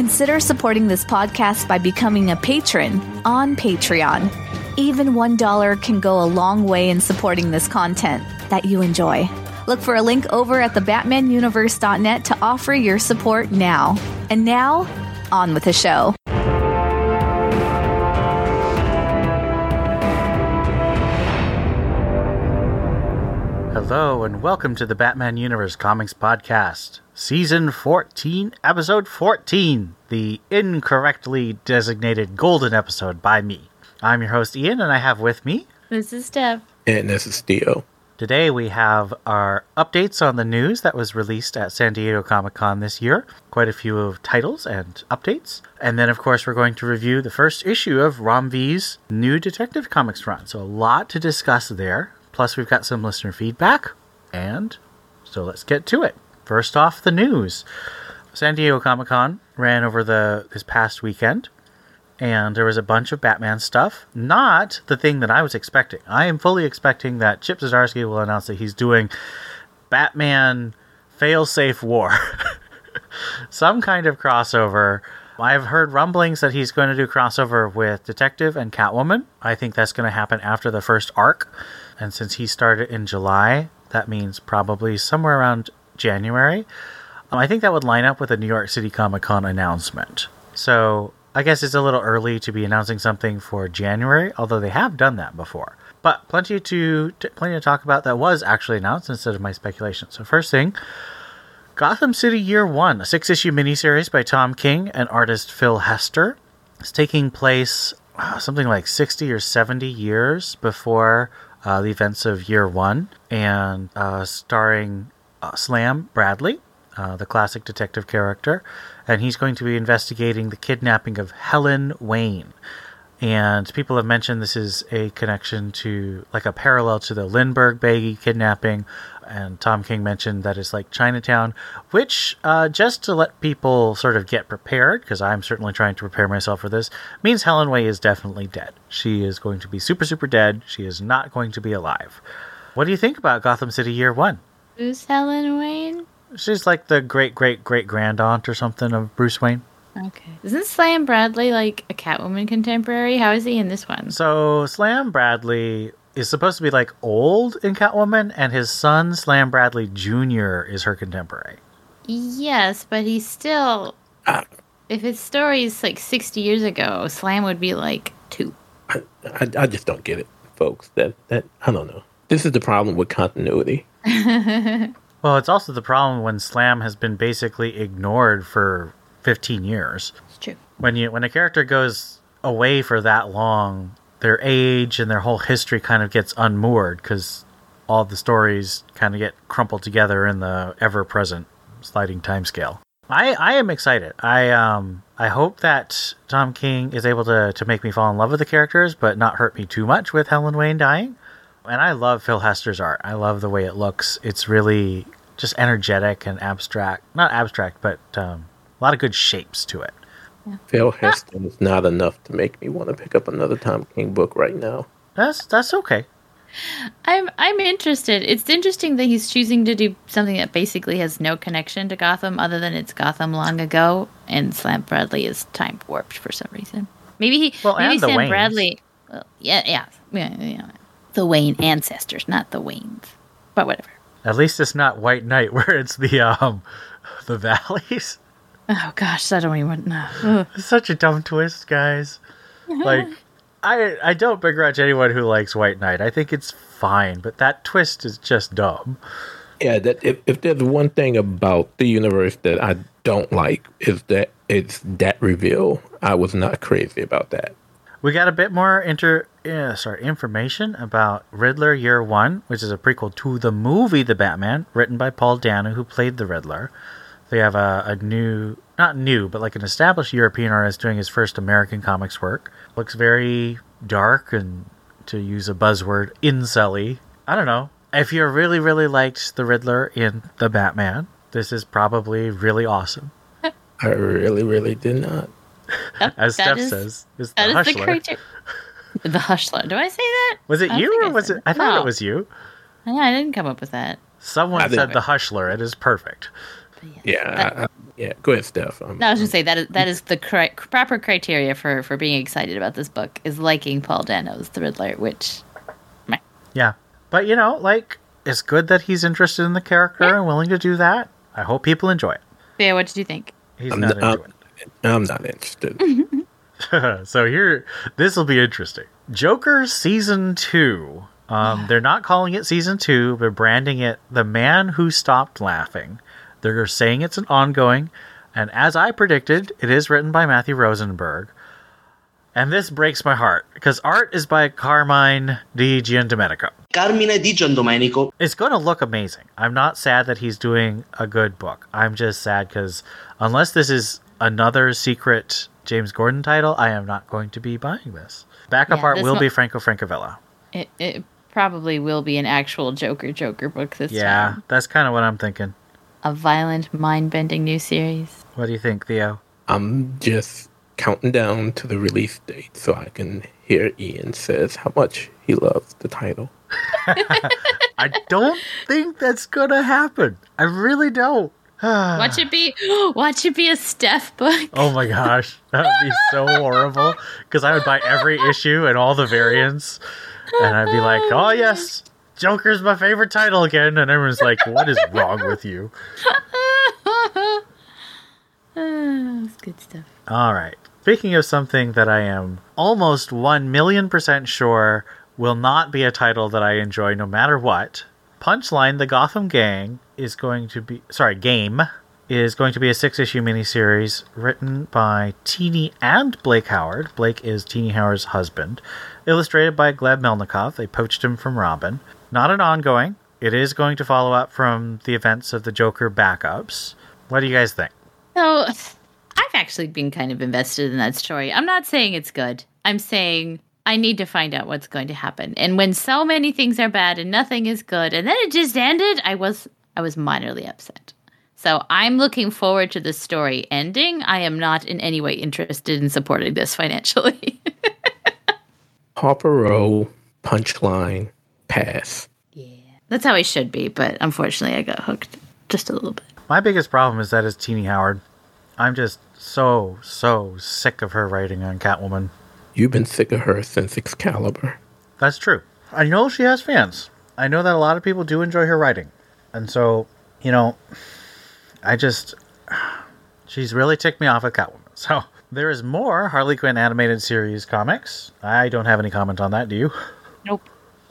Consider supporting this podcast by becoming a patron on Patreon. Even $1 can go a long way in supporting this content that you enjoy. Look for a link over at thebatmanuniverse.net to offer your support now. And now, on with the show. Hello, and welcome to the Batman Universe Comics Podcast, Season 14, Episode 14, the incorrectly designated Golden episode by me. I'm your host, Ian, and I have with me. This is Steph. And this is Theo. Today we have our updates on the news that was released at San Diego Comic Con this year. Quite a few of titles and updates. And then, of course, we're going to review the first issue of Ram V's new Detective Comics run. So, a lot to discuss there. Plus, we've got some listener feedback. And so let's get to it. First off, the news. San Diego Comic Con ran over the this past weekend, and there was a bunch of Batman stuff. Not the thing that I was expecting. I am fully expecting that Chip Zdarsky will announce that he's doing Batman Failsafe War, some kind of crossover. I've heard rumblings that he's going to do crossover with Detective and Catwoman. I think that's going to happen after the first arc. And since he started in July, that means probably somewhere around January. Um, I think that would line up with a New York City Comic Con announcement. So I guess it's a little early to be announcing something for January, although they have done that before. But plenty to plenty to talk about that was actually announced instead of my speculation. So first thing, Gotham City Year One, a six-issue miniseries by Tom King and artist Phil Hester. It's taking place uh, something like 60 or 70 years before uh, the events of Year One, and uh, starring uh, Slam Bradley, uh, the classic detective character, and he's going to be investigating the kidnapping of Helen Wayne. And people have mentioned this is a connection to, like a parallel to the Lindbergh baby kidnapping. And Tom King mentioned that it's like Chinatown, which, uh, just to let people sort of get prepared, because I'm certainly trying to prepare myself for this, means Helen Wayne is definitely dead. She is going to be super, super dead. She is not going to be alive. What do you think about Gotham City Year One? Who's Helen Wayne? She's like the great, great, great grand aunt or something of Bruce Wayne. Okay. Isn't Slam Bradley like a Catwoman contemporary? How is he in this one? So Slam Bradley is supposed to be like old in Catwoman, and his son Slam Bradley Jr. is her contemporary. Yes, but he's still. I, If his story is like 60 years ago, Slam would be like two. I, I, I just don't get it, folks. That that I don't know. This is the problem with continuity. Well, it's also the problem when Slam has been basically ignored for 15 years. It's true. When you when a character goes away for that long, their age and their whole history kind of gets unmoored because all the stories kind of get crumpled together in the ever-present sliding timescale. I, I am excited. I um I hope that Tom King is able to to make me fall in love with the characters, but not hurt me too much with Helen Wayne dying. And I love Phil Hester's art. I love the way it looks. It's really just energetic and abstract. Not abstract, but um, a lot of good shapes to it. Phil Hester is not enough to make me want to pick up another Tom King book right now. That's that's okay. I'm I'm interested. It's interesting that he's choosing to do something that basically has no connection to Gotham other than it's Gotham long ago, and Slam Bradley is time warped for some reason. Maybe he Well, maybe and Sam Waynes. Bradley. Well, yeah, yeah, yeah, yeah. The Wayne ancestors, not the Waynes. But whatever. At least it's not White Knight where it's the um the valleys. Oh gosh, I don't even know. Ugh. Such a dumb twist, guys. Like I I don't begrudge anyone who likes White Knight. I think it's fine, but that twist is just dumb. Yeah, that if, if there's one thing about the universe that I don't like is that it's that reveal. I was not crazy about that. We got a bit more inter uh, sorry information about Riddler Year One, which is a prequel to the movie The Batman, written by Paul Dano, who played the Riddler. They have a, a new, not new, but like an established European artist doing his first American comics work. Looks very dark and, to use a buzzword, incelly. I don't know. If you really, really liked the Riddler in The Batman, this is probably really awesome. I really, really did not. That- As Steph is- says, is the that is the Hushler. criteria. The Hushler. Do I say that? was it I you or was said it? I thought No. it was you. Yeah, I didn't come up with that. Someone said didn't. the Hushler. It is perfect. Yes. Yeah, That- I- I- yeah. Go ahead, Steph. Um, no, I was gonna say that is that is the correct, proper criteria for for being excited about this book is liking Paul Dano's The Riddler, which meh. Yeah. But you know, like it's good that he's interested in the character Yeah. and willing to do that. I hope people enjoy it. yeah. What did you think? He's I'm, not I'm, into I'm not interested. so here this will be interesting. Joker season 2. Um, they're not calling it season 2, but branding it The Man Who Stopped Laughing. They're saying it's an ongoing, and as I predicted, it is written by Matthew Rosenberg. And this breaks my heart because art is by Carmine Di Giandomenico. Carmine Di Giandomenico It's going to look amazing. I'm not sad that he's doing a good book. I'm just sad because unless this is another secret James Gordon title, I am not going to be buying this. Backup Yeah, art this will one- be Franco Francavilla. It it probably will be an actual Joker Joker book this Yeah, time. Yeah, that's kind of what I'm thinking. A violent, mind bending new series. What do you think, Theo? I'm just counting down to the release date so I can hear Ian says how much he loves the title. I don't think that's going to happen. I really don't. Watch it be watch it be a Steph book. Oh my gosh, that would be so horrible. Because I would buy every issue and all the variants, and I'd be oh like, "Oh yes, Joker's my favorite title again," and everyone's like, "What is wrong with you?" Oh, it's good stuff. All right. Speaking of something that I am almost one million percent sure will not be a title that I enjoy no matter what, Punchline: The Gotham Gang is going to be sorry game is going to be a six issue miniseries written by Tini and Blake Howard. Blake is Tini Howard's husband. Illustrated by Gleb Melnikov. They poached him from Robin. Not an ongoing. It is going to follow up from the events of the Joker backups. What do you guys think? So I've actually been kind of invested in that story. I'm not saying it's good. I'm saying I need to find out what's going to happen. And when so many things are bad and nothing is good, and then it just ended, I was I was minorly upset. So I'm looking forward to the story ending. I am not in any way interested in supporting this financially. Harper Row, Punchline, Pass. Yeah. That's how I should be, but unfortunately I got hooked just a little bit. My biggest problem is that it's Tini Howard. I'm just so, so sick of her writing on Catwoman. You've been sick of her since Excalibur. That's true. I know she has fans. I know that a lot of people do enjoy her writing. And so, you know, I just. She's really ticked me off with Catwoman. So, there is more Harley Quinn animated series comics. I don't have any comment on that, do you? Nope.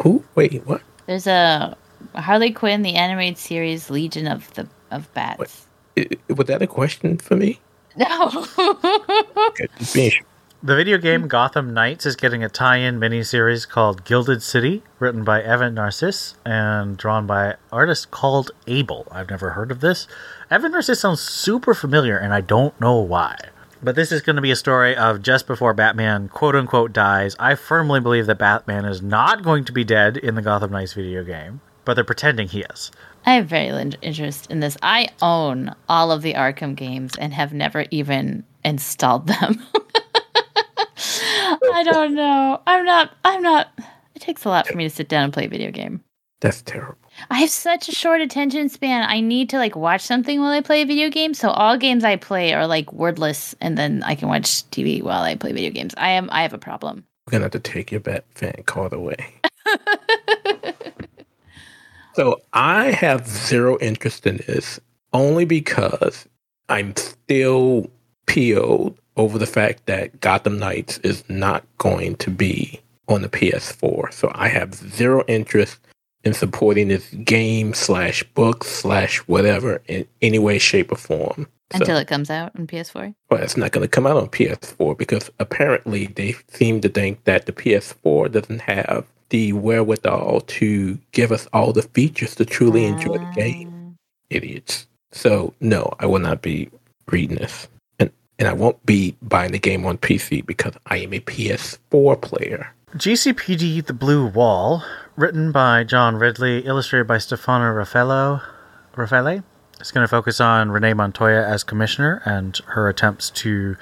Who? Wait, what? There's a Harley Quinn, the animated series Legion of the of Bats. I- was that a question for me? No. Okay, just being sure. The video game Gotham Knights is getting a tie-in miniseries called Gilded City, written by Evan Narcisse and drawn by artist called Abel. I've never heard of this. Evan Narcisse sounds super familiar, and I don't know why. But this is going to be a story of just before Batman quote unquote dies. I firmly believe that Batman is not going to be dead in the Gotham Knights video game, but they're pretending he is. I have very little interest in this. I own all of the Arkham games and have never even installed them. I don't know. I'm not. I'm not. It takes a lot for me to sit down and play a video game. That's terrible. I have such a short attention span. I need to like watch something while I play a video game. So all games I play are like wordless, and then I can watch TV while I play video games. I am. I have a problem. We're gonna have to take your bat fan card away. so I have zero interest in this only because I'm still peeled over the fact that Gotham Knights is not going to be on the PS4. So I have zero interest in supporting this game slash book slash whatever in any way, shape, or form. So- Until it comes out on PS4. well, it's not going to come out on PS4 because apparently they seem to think that the PS4 doesn't have the wherewithal to give us all the features to truly enjoy the game. Ah. Idiots. So no, I will not be reading this, and and I won't be buying the game on PC because I am a PS4 player. GCPD The Blue Wall, written by John Ridley, illustrated by Stefano Raffaello, Raffaele. It's going to focus on Renee Montoya as commissioner and her attempts to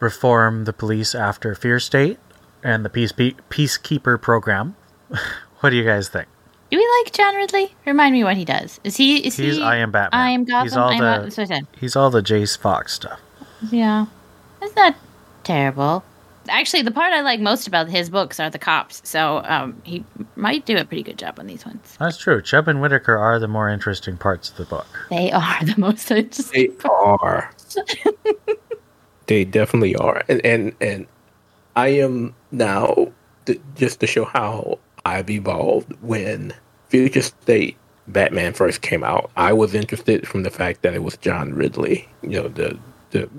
reform the police after Fear State and the Peace Peacekeeper program. what do you guys think? Do we like John Ridley? Remind me what he does. Is he? Is He's he? I Am Batman. I am Gotham. He's all I am the- Gotham. That's I said. He's all the Jace Fox stuff. Yeah, it's not terrible. Actually, the part I like most about his books are the cops. So um, he might do a pretty good job on these ones. That's true. Chubb and Whitaker are the more interesting parts of the book. They are the most interesting. They are. they definitely are, and and and I am now th- just to show how I've evolved. When Future State Batman first came out, I was interested from the fact that it was John Ridley, you know, the the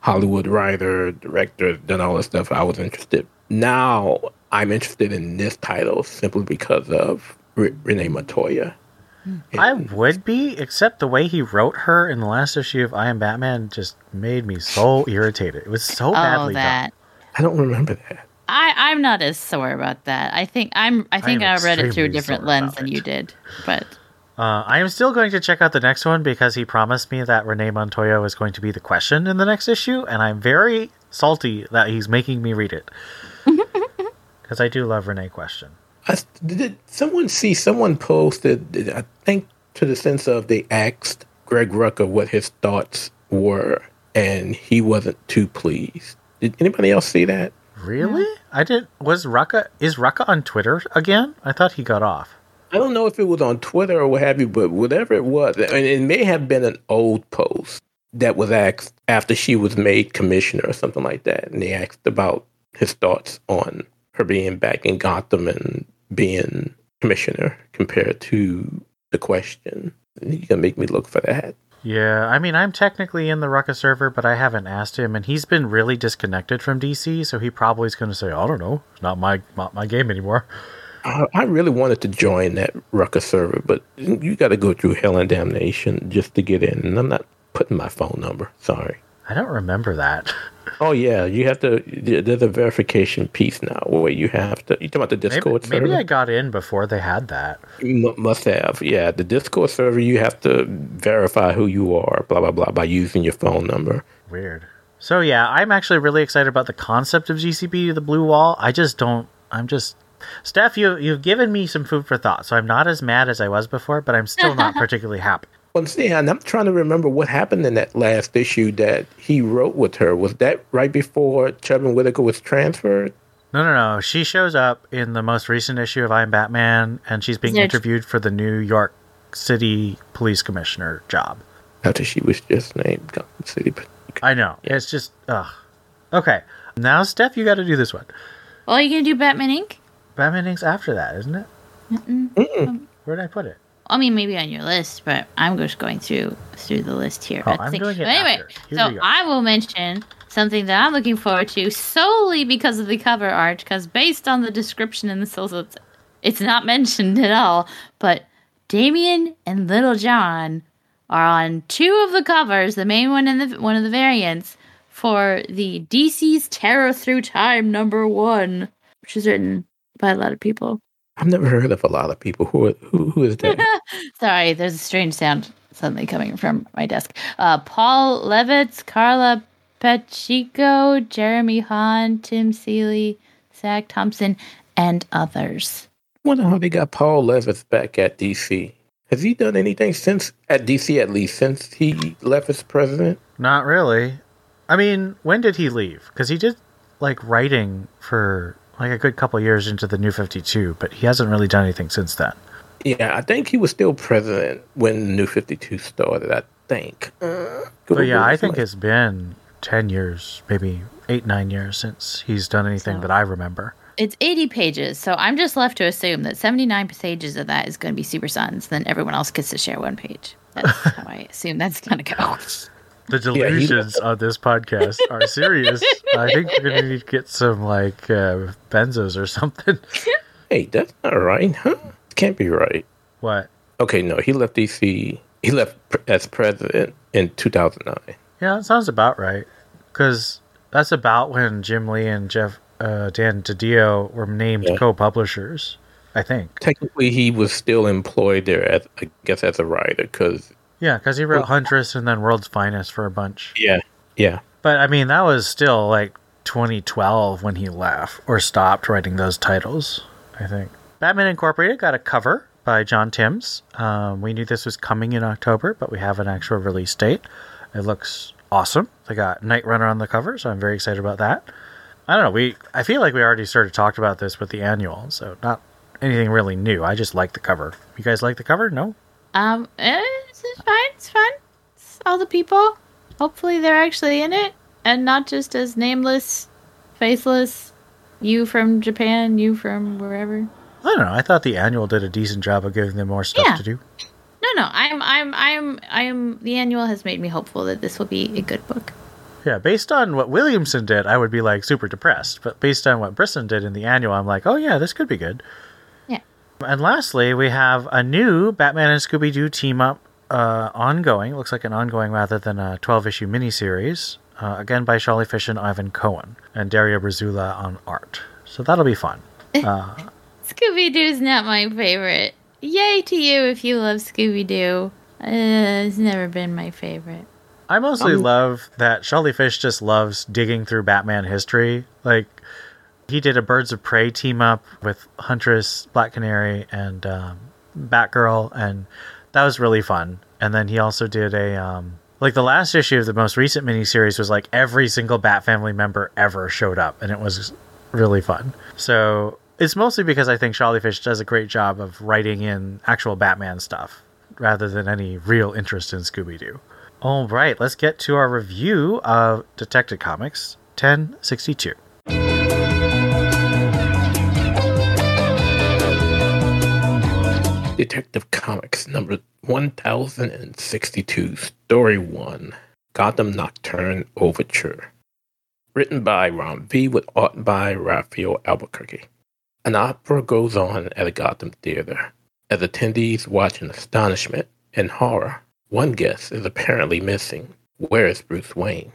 Hollywood writer, director, done all this stuff. I was interested. Now I'm interested in this title simply because of R- Renee Montoya. Hmm. I would be, except the way he wrote her in the last issue of I Am Batman just made me so irritated. It was so Oh, badly that. I don't remember that. I, I'm not as sore about that. I think I'm. I think am I, read it through a different lens than it. you did. But done. Uh, I am still going to check out the next one because he promised me that Renee Montoya was going to be the question in the next issue, and I'm very salty that he's making me read it. Because I do love Renee Question. I, did someone see someone posted? I think to the sense of they asked Greg Rucka what his thoughts were, and he wasn't too pleased. Did anybody else see that? Really? I didn't. Was Rucka. Is Rucka on Twitter again? I thought he got off. I don't know if it was on Twitter or what have you, but whatever it was, and it may have been an old post that was asked after she was made commissioner or something like that, and they asked about his thoughts on her being back in Gotham and being commissioner compared to the question. You gonna make me look for that? Yeah, I mean, I'm technically in the Rucka server, but I haven't asked him, and he's been really disconnected from DC, so he probably is going to say, "I don't know, it's not my not my game anymore." I, I really wanted to join that Rucka server, but you got to go through hell and damnation just to get in, and I'm not putting my phone number. Sorry. I don't remember that. Oh yeah, you have to. There's a verification piece now where you have to. You talking about the Discord maybe server? I got in before they had that. Must have. Yeah, the Discord server. You have to verify who you are. Blah blah blah by using your phone number. Weird. So yeah, I'm actually really excited about the concept of GCP, the blue wall. I just don't. I'm just. Steph, you you've given me some food for thought, so I'm not as mad as I was before, but I'm still not particularly happy. Well, see, and I'm trying to remember what happened in that last issue that he wrote with her. Was that right before Chubb and Whitaker was transferred? No, no, no. She shows up in the most recent issue of I'm Batman, and she's being interviewed for the New York City Police Commissioner job. After she was just named Gotham City. I know. Yeah. It's just ugh. Okay. Now, Steph, you got to do this one. well, are you gonna do Batman Inc? Batman Inc.'s after that, isn't it? Um, Where did I put it? I mean, maybe on your list, but I'm just going through through the list here. Oh, I'm see. doing it But anyway, after. So. I will mention something that I'm looking forward to solely because of the cover art, because based on the description in the source, it's, it's not mentioned at all. But Damian and Little John are on two of the covers, the main one and the one of the variants for the DC's Terror Through Time number one, which is written by a lot of people. I've never heard of a lot of people. Who are- who, who is that? Sorry, there's a strange sound suddenly coming from my desk. Uh, Paul Levitz, Karla Pacheco, Jeremy Haun, Tim Seeley, Zach Thompson, and others. wonder how they got Paul Levitz back at DC. Has he done anything since at DC at least since he left as president? Not really. I mean, when did he leave? Because he did like writing for like a good couple years into the New Fifty Two, but he hasn't really done anything since then. Yeah, I think he was still president when the New Fifty Two started. I think. Uh, But yeah, I think somebody- it's been ten years, maybe eight, nine years since he's done anything So- that I remember. It's 80 pages, so I'm just left to assume that 79 pages of that is going to be Super Sons. Then everyone else gets to share one page. That's how I assume that's going to go. The Yeah, he- delusions of this podcast are serious. I think we're gonna need to get some like uh, benzos or something. Hey, that's not right, huh? Can't be right. What? Okay, no, he left DC He left as president in 2009. Yeah, that sounds about right. Because that's about when Jim Lee and Jeff uh, Dan DiDio were named Yeah. co-publishers. I think. Technically, he was still employed there, as I guess, as a writer. Because Yeah, because he wrote Huntress and then World's Finest for a bunch. yeah, yeah, But I mean, that was still like 2012 when he left or stopped writing those titles. I think. Batman Incorporated got a cover by John Timms. Um, we knew this was coming in October, but we have an actual release date. It looks awesome. They got Night Runner on the cover, so I'm very excited about that. I don't know. We I feel like we already sort of talked about this with the annual, so not anything really new. I just like the cover. You guys like the cover? No? Um, eh, it's fine. It's fine. It's all the people. Hopefully, they're actually in it and not just as nameless, faceless. You from Japan, you from wherever. I don't know. I thought the annual did a decent job of giving them more stuff Yeah. to do. No, no. I'm, I'm, I'm, I'm. The annual has made me hopeful that this will be a good book. Yeah, based on what Williamson did, I would be like super depressed. But based on what Brisson did in the annual, I'm like, oh yeah, this could be good. Yeah. And lastly, we have a new Batman and Scooby Doo team up uh, ongoing. Looks like an ongoing rather than a 12 issue miniseries. Uh, again by Sholly Fisch and Ivan Cohen, and Dario Brizuela on art. So that'll be fun. Scooby Doo's not my favorite. Yay to you if you love Scooby Doo. Uh, it's never been my favorite. I mostly Um, love that Sholly Fisch just loves digging through Batman history. Like, he did a Birds of Prey team up with Huntress, Black Canary, and um, Batgirl, and that was really fun. And then he also did a. Um, like, the last issue of the most recent miniseries was like every single Bat family member ever showed up, and it was really fun. So, it's mostly because I think Sholly Fisch does a great job of writing in actual Batman stuff rather than any real interest in Scooby Doo. All right, let's get to our review of Detective Comics 1062. Detective Comics number 1062, Story 1 Gotham Nocturne Overture. Written by Ram V. with art by Rafael Albuquerque. An opera goes on at a Gotham theater. As attendees watch in astonishment and horror, one guest is apparently missing. Where is Bruce Wayne?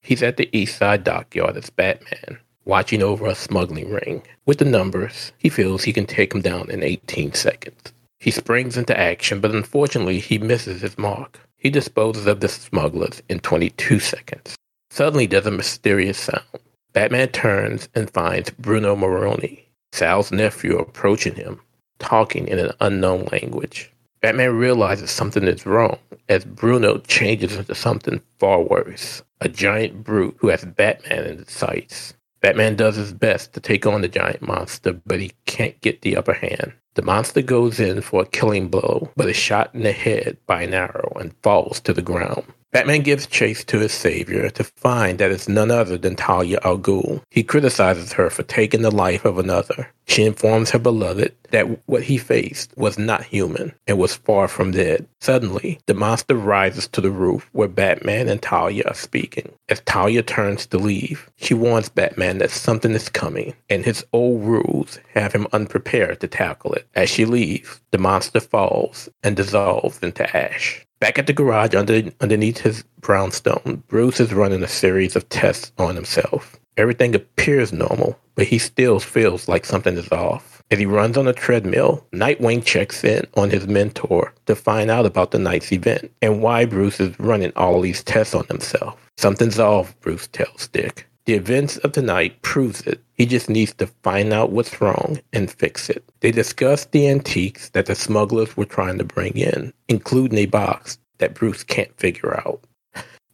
He's at the East Side dockyard as Batman, watching over a smuggling ring. With the numbers, he feels he can take him down in 18 seconds. He springs into action, but unfortunately, he misses his mark. He disposes of the smugglers in 22 seconds. Suddenly, there's a mysterious sound. Batman turns and finds Bruno Maroni, Sal's nephew, approaching him, talking in an unknown language. Batman realizes something is wrong as Bruno changes into something far worse a giant brute who has Batman in its sights. Batman does his best to take on the giant monster, but he can't get the upper hand. The monster goes in for a killing blow, but is shot in the head by an arrow and falls to the ground. Batman gives chase to his savior to find that it's none other than Talia al Ghul. He criticizes her for taking the life of another. She informs her beloved that what he faced was not human and was far from dead. Suddenly, the monster rises to the roof where Batman and Talia are speaking. As Talia turns to leave, she warns Batman that something is coming, and his old rules have him unprepared to tackle it. As she leaves, the monster falls and dissolves into ash. Back at the garage under, underneath his brownstone, Bruce is running a series of tests on himself. Everything appears normal, but he still feels like something is off. As he runs on a treadmill, Nightwing checks in on his mentor to find out about the night's event and why Bruce is running all these tests on himself. Something's off, Bruce tells Dick. The events of tonight proves it. He just needs to find out what's wrong and fix it. They discuss the antiques that the smugglers were trying to bring in, including a box that Bruce can't figure out.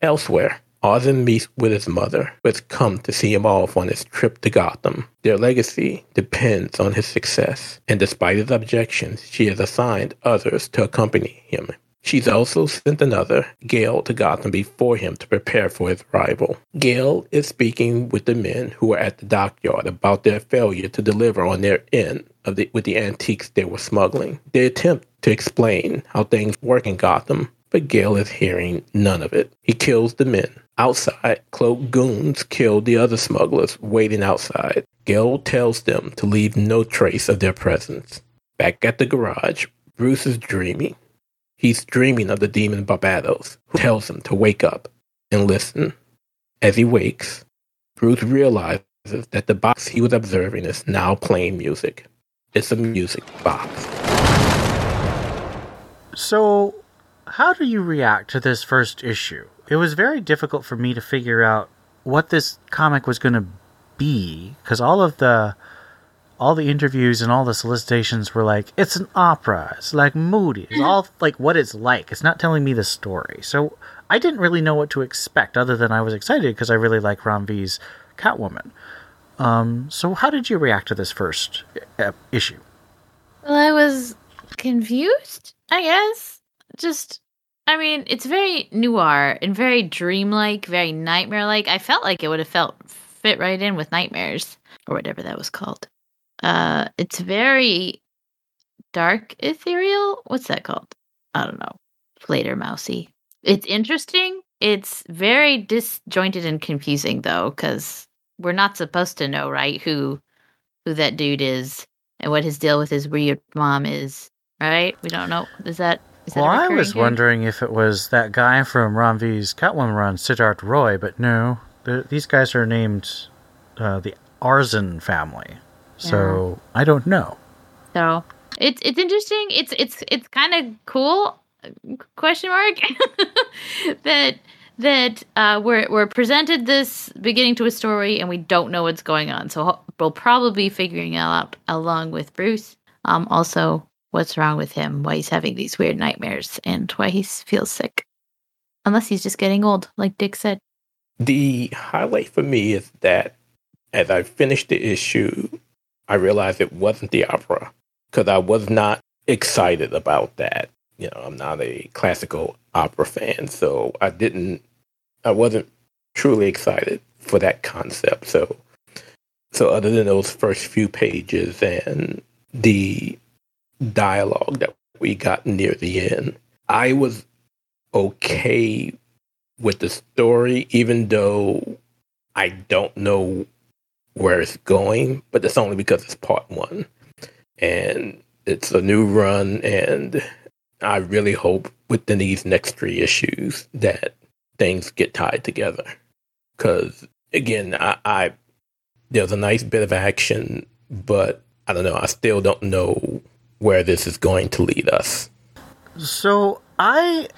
Elsewhere, Ozen meets with his mother, who has come to see him off on his trip to Gotham. Their legacy depends on his success, and despite his objections, she has assigned others to accompany him. She's also sent another, Gail, to Gotham before him to prepare for his arrival. Gail is speaking with the men who are at the dockyard about their failure to deliver on their end of the, with the antiques they were smuggling. They attempt to explain how things work in Gotham, but Gail is hearing none of it. He kills the men. Outside, cloaked goons kill the other smugglers waiting outside. Gail tells them to leave no trace of their presence. Back at the garage, Bruce is dreaming. He's dreaming of the demon Barbatos, who tells him to wake up and listen. As he wakes, Bruce realizes that the box he was observing is now playing music. It's a music box. So, how do you react to this first issue? It was very difficult for me to figure out what this comic was going to be because all of the all the interviews and all the solicitations were like it's an opera it's like moody it's all like what it's like it's not telling me the story so i didn't really know what to expect other than i was excited because i really like ram v's catwoman um, so how did you react to this first uh, issue Well, I was confused, I guess. Just, I mean, it's very noir and very dreamlike, very nightmare like. I felt like it would have felt fit right in with Nightmares or whatever that was called. Uh, it's very dark, ethereal. What's that called? I don't know. Later, mousy. It's interesting. It's very disjointed and confusing though, because we're not supposed to know, right? Who, who that dude is and what his deal with his weird mom is, right? We don't know. Is that? Is that well a i was here? wondering if it was that guy from ram v's catwoman run siddharth roy but no the, these guys are named uh, the arzen family so i don't know So it's it's interesting. It's it's it's kind of cool. Question mark that that uh, we're we're presented this beginning to a story and we don't know what's going on. So we'll probably be figuring it out along with Bruce. Um, also, what's wrong with him? Why he's having these weird nightmares and why he feels sick. Unless he's just getting old, like Dick said. The highlight for me is that as I finished the issue, I realized it wasn't the opera because I was not excited about that. You know, I'm not a classical opera fan, so I didn't, I wasn't truly excited for that concept. So, so other than those first few pages and the dialogue that we got near the end, I was okay with the story, even though I don't know where it's going, but that's only because it's part one. And it's a new run, and I really hope within these next three issues that things get tied together. Because again, I, I there's a nice bit of action, but I don't know. I still don't know where this is going to lead us. So I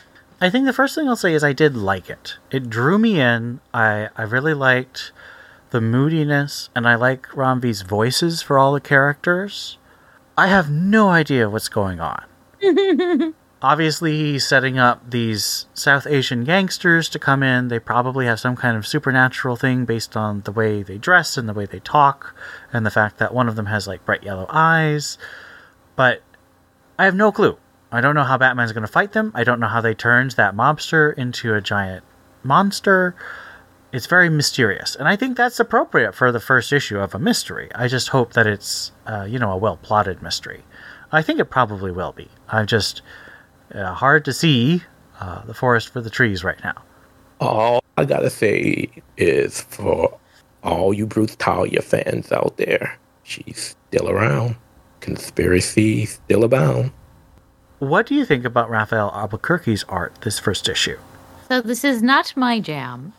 I think the first thing I'll say is I did like it. It drew me in. I I really liked the moodiness and I like Ram V's voices for all the characters. I have no idea what's going on. Obviously, he's setting up these South Asian gangsters to come in. They probably have some kind of supernatural thing based on the way they dress and the way they talk, and the fact that one of them has like bright yellow eyes. But I have no clue. I don't know how Batman's going to fight them. I don't know how they turned that mobster into a giant monster. It's very mysterious, and I think that's appropriate for the first issue of a mystery. I just hope that it's, uh, you know, a well plotted mystery. I think it probably will be. I'm just uh, hard to see uh, the forest for the trees right now. All I gotta say is for all you Bruce Talia fans out there, she's still around. Conspiracy still abound. What do you think about Rafael Albuquerque's art this first issue? So this is not my jam,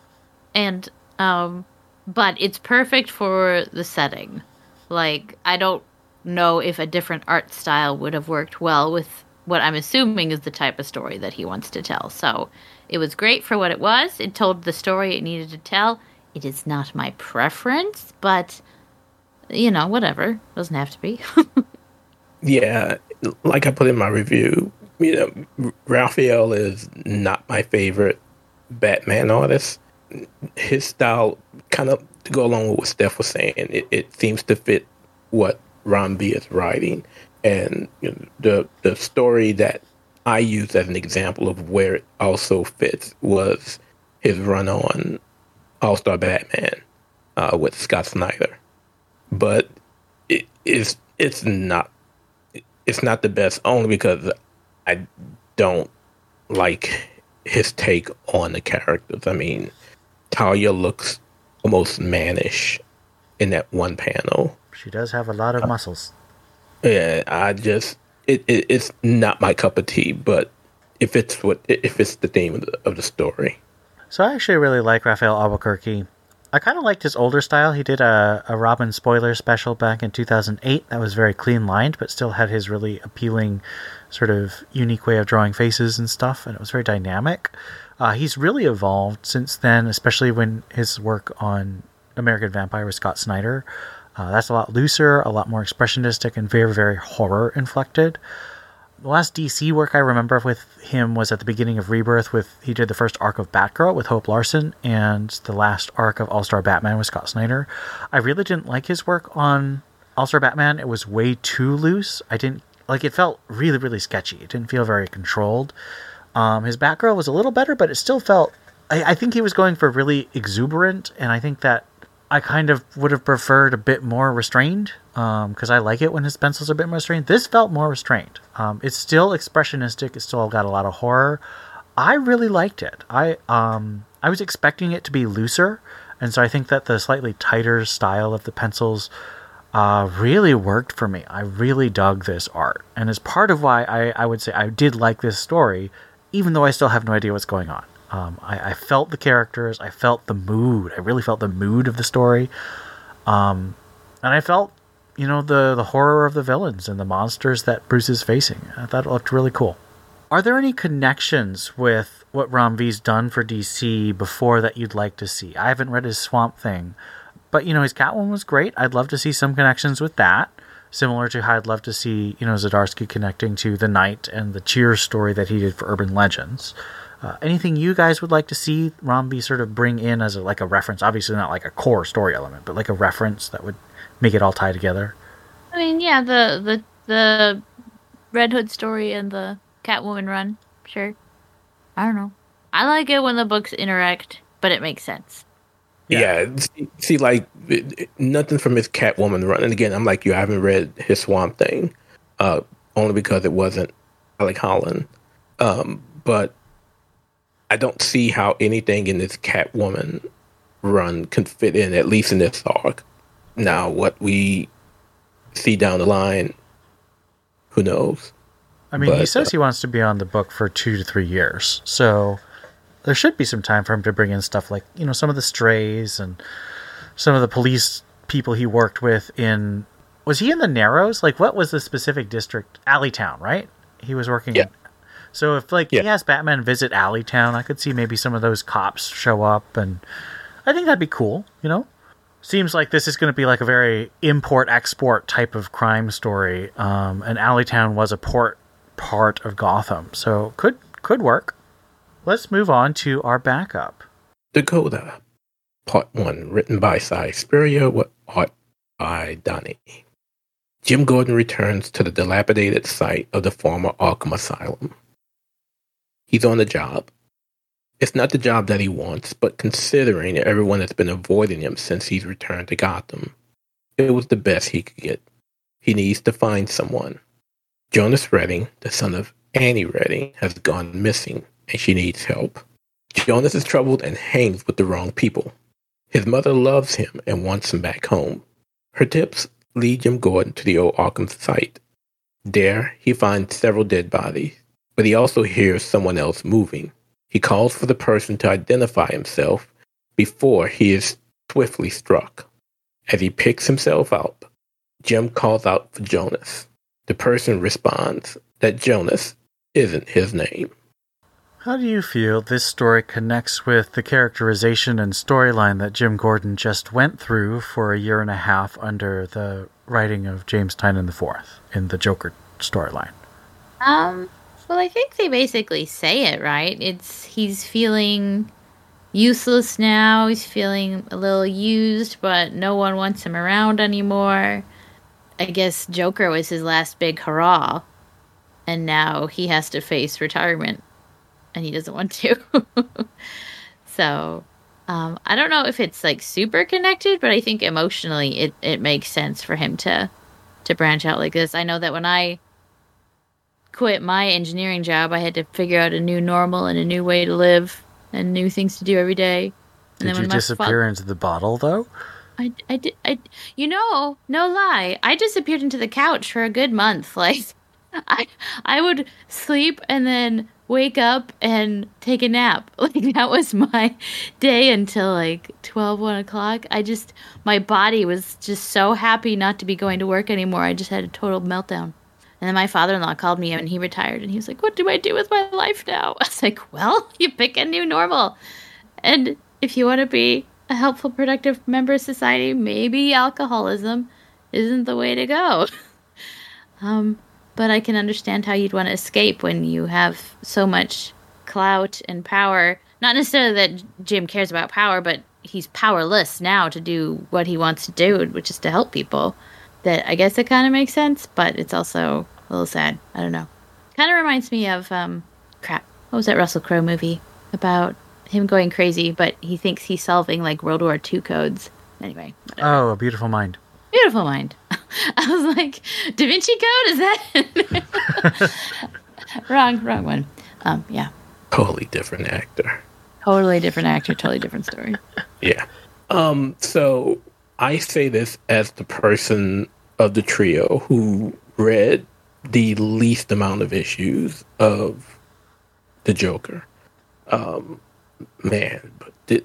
and um, but it's perfect for the setting. Like I don't know if a different art style would have worked well with what I'm assuming is the type of story that he wants to tell. So it was great for what it was. It told the story it needed to tell. It is not my preference, but you know, whatever. Doesn't have to be. Yeah, like I put in my review, you know, Rafael is not my favorite Batman artist. His style, kind of to go along with what Steph was saying, it, it seems to fit what Ram V is writing, and you know, the the story that I used as an example of where it also fits was his run on All Star Batman uh, with Scott Snyder, but it is it's not it's not the best only because I don't like his take on the characters. I mean, Talia looks almost mannish in that one panel. She does have a lot of muscles. Yeah, I just it, it it's not my cup of tea, but if it's what if it's the theme of the, of the story. So I actually really like Rafael Albuquerque. I kind of liked his older style. He did a, a Robin spoiler special back in 2008 that was very clean lined, but still had his really appealing, sort of unique way of drawing faces and stuff, and it was very dynamic. Uh, he's really evolved since then, especially when his work on American Vampire with Scott Snyder. Uh, that's a lot looser, a lot more expressionistic, and very, very horror inflected. The last DC work I remember with him was at the beginning of Rebirth. With he did the first arc of Batgirl with Hope Larson, and the last arc of All Star Batman with Scott Snyder. I really didn't like his work on All Star Batman. It was way too loose. I didn't like. It felt really, really sketchy. It didn't feel very controlled. Um, his Batgirl was a little better, but it still felt. I, I think he was going for really exuberant, and I think that I kind of would have preferred a bit more restrained because um, I like it when his pencils are a bit more restrained. This felt more restrained. Um, it's still expressionistic. It's still got a lot of horror. I really liked it. I um, I was expecting it to be looser, and so I think that the slightly tighter style of the pencils uh, really worked for me. I really dug this art, and as part of why I, I would say I did like this story, even though I still have no idea what's going on. Um, I, I, felt the characters. I felt the mood. I really felt the mood of the story. Um, and I felt, you know, the, the horror of the villains and the monsters that Bruce is facing. I thought it looked really cool. Are there any connections with what Ram V's done for DC before that you'd like to see? I haven't read his Swamp Thing, but, you know, his Catwoman was great. I'd love to see some connections with that. Similar to how I'd love to see, you know, Zdarsky connecting to the Knight and the Cheers story that he did for Urban Legends. Uh, anything you guys would like to see Ram V sort of bring in as a, like a reference? Obviously, not like a core story element, but like a reference that would make it all tie together. I mean, yeah, the the the Red Hood story and the Catwoman run, sure. I don't know. I like it when the books interact, but it makes sense. Yeah, yeah see, see, like nothing from his Catwoman run. And again, I'm like you. I haven't read his Swamp Thing, uh, only because it wasn't Alec Holland. Um, but I don't see how anything in this Catwoman run can fit in, at least in this arc. Now, what we see down the line, who knows? I mean, but, he says uh, he wants to be on the book for two to three years, so there should be some time for him to bring in stuff like you know some of the strays and some of the police people he worked with in. Was he in the Narrows? Like, what was the specific district? Alleytown, right? He was working. Yeah. So if like yeah. he has Batman visit Alleytown, I could see maybe some of those cops show up, and I think that'd be cool. You know, seems like this is going to be like a very import export type of crime story. Um, and Alleytown was a port part of Gotham, so could could work. Let's move on to our backup. Dakota, Part One, written by Si Spurrier with art by Dani. Jim Gordon returns to the dilapidated site of the former Arkham Asylum. He's on the job. It's not the job that he wants, but considering everyone that's been avoiding him since he's returned to Gotham, it was the best he could get. He needs to find someone. Jonas Redding, the son of Annie Redding, has gone missing and she needs help. Jonas is troubled and hangs with the wrong people. His mother loves him and wants him back home. Her tips lead Jim Gordon to the old Arkham site. There, he finds several dead bodies but he also hears someone else moving. He calls for the person to identify himself before he is swiftly struck. As he picks himself up, Jim calls out for Jonas. The person responds that Jonas isn't his name. How do you feel this story connects with the characterization and storyline that Jim Gordon just went through for a year and a half under the writing of James Tynion IV in the Joker storyline? Um, well, I think they basically say it, right? It's he's feeling useless now. He's feeling a little used, but no one wants him around anymore. I guess Joker was his last big hurrah, and now he has to face retirement, and he doesn't want to. so, um, I don't know if it's like super connected, but I think emotionally it, it makes sense for him to to branch out like this. I know that when I quit my engineering job, I had to figure out a new normal and a new way to live and new things to do every day. And did you disappear fa- into the bottle though? I, I did. I, you know, no lie. I disappeared into the couch for a good month. Like, I, I would sleep and then wake up and take a nap. Like that was my day until like 12, 1 o'clock. I just, my body was just so happy not to be going to work anymore. I just had a total meltdown. And then my father in law called me and he retired and he was like, What do I do with my life now? I was like, Well, you pick a new normal. And if you want to be a helpful, productive member of society, maybe alcoholism isn't the way to go. um, but I can understand how you'd want to escape when you have so much clout and power. Not necessarily that Jim cares about power, but he's powerless now to do what he wants to do, which is to help people. That I guess it kind of makes sense, but it's also a little sad. I don't know. Kind of reminds me of um, crap. What was that Russell Crowe movie about him going crazy, but he thinks he's solving like World War II codes. Anyway. whatever. Oh, a beautiful mind. Beautiful mind. I was like, Da Vinci Code? Is that? wrong, wrong one. Um, yeah. Totally different actor. Totally different actor, totally different story. Yeah. Um, so I say this as the person of the trio who read the least amount of issues of the Joker. Um, man, but thi-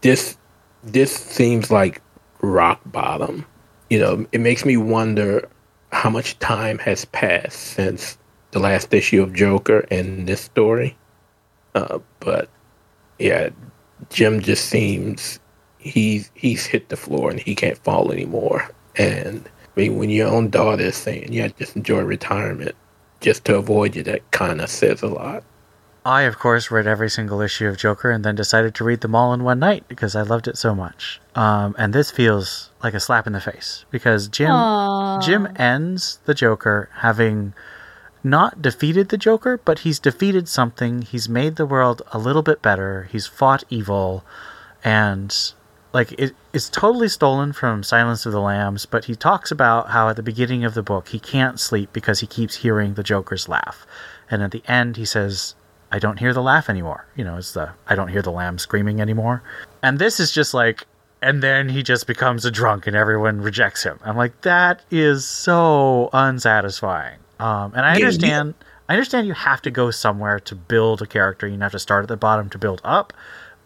this this seems like rock bottom. You know, it makes me wonder how much time has passed since the last issue of Joker and this story. Uh, but yeah, Jim just seems he's he's hit the floor and he can't fall anymore. And I mean, when your own daughter is saying, "Yeah, just enjoy retirement," just to avoid you, that kind of says a lot. I, of course, read every single issue of Joker and then decided to read them all in one night because I loved it so much. Um, and this feels like a slap in the face because Jim Aw. Jim ends the Joker having not defeated the Joker, but he's defeated something. He's made the world a little bit better. He's fought evil, and like it, it's totally stolen from Silence of the Lambs. But he talks about how at the beginning of the book he can't sleep because he keeps hearing the Joker's laugh, and at the end he says, "I don't hear the laugh anymore." You know, it's the "I don't hear the lamb screaming anymore," and this is just like. And then he just becomes a drunk, and everyone rejects him. I'm like, that is so unsatisfying. Um, and I Yeah, understand. I understand you have to go somewhere to build a character. You have to start at the bottom to build up.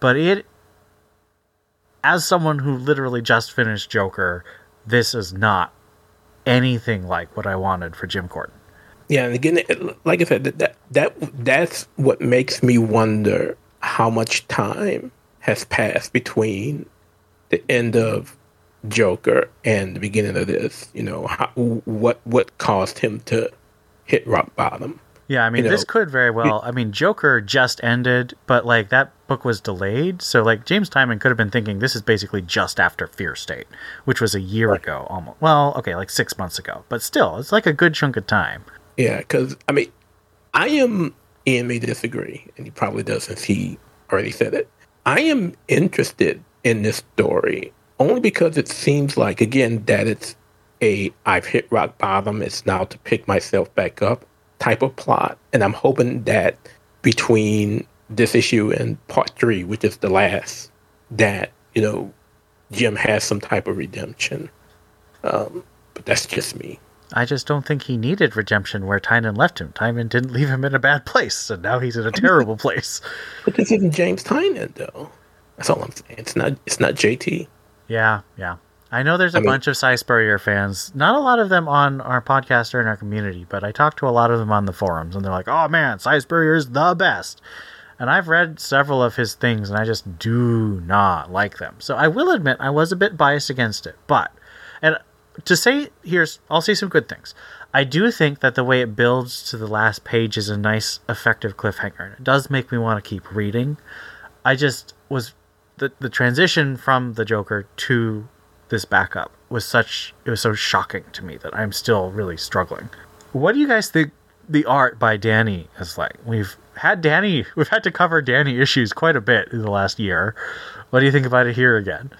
But it, as someone who literally just finished Joker, this is not anything like what I wanted for Jim Gordon. Yeah, and again, like I said, that, that that that's what makes me wonder how much time has passed between the end of Joker and the beginning of this. You know, how, what what caused him to hit rock bottom? Yeah, I mean, You this know, could very well. I mean, Joker just ended, but like that book was delayed, so like James Tynion could have been thinking this is basically just after Fear State, which was a year ago almost. Well, okay, like six months ago, but still, it's like a good chunk of time. Yeah, because I mean, I am. Ian may disagree, and he probably does since he already said it. I am interested in this story only because it seems like again that it's a I've hit rock bottom. It's now to pick myself back up type of plot, and I'm hoping that between this issue and part three, which is the last, that you know Jim has some type of redemption. Um, but that's just me. I just don't think he needed redemption where Tynion left him. Tynion didn't leave him in a bad place, so now he's in a terrible place. But this isn't James Tynion, though. That's all I'm saying. It's not. It's not JT. Yeah, yeah. I know there's a I mean- bunch of Si Spurrier fans. Not a lot of them on our podcast or in our community, but I talked to a lot of them on the forums, and they're like, "Oh man, Si Spurrier is the best." And I've read several of his things, and I just do not like them. So I will admit I was a bit biased against it, but and to say here's I'll say some good things. I do think that the way it builds to the last page is a nice, effective cliffhanger. It does make me want to keep reading. I just was the the transition from the Joker to this backup was such it was so shocking to me that I'm still really struggling. What do you guys think the art by Dani is like? We've had Dani we've had to cover Dani issues quite a bit in the last year. What do you think about it here again?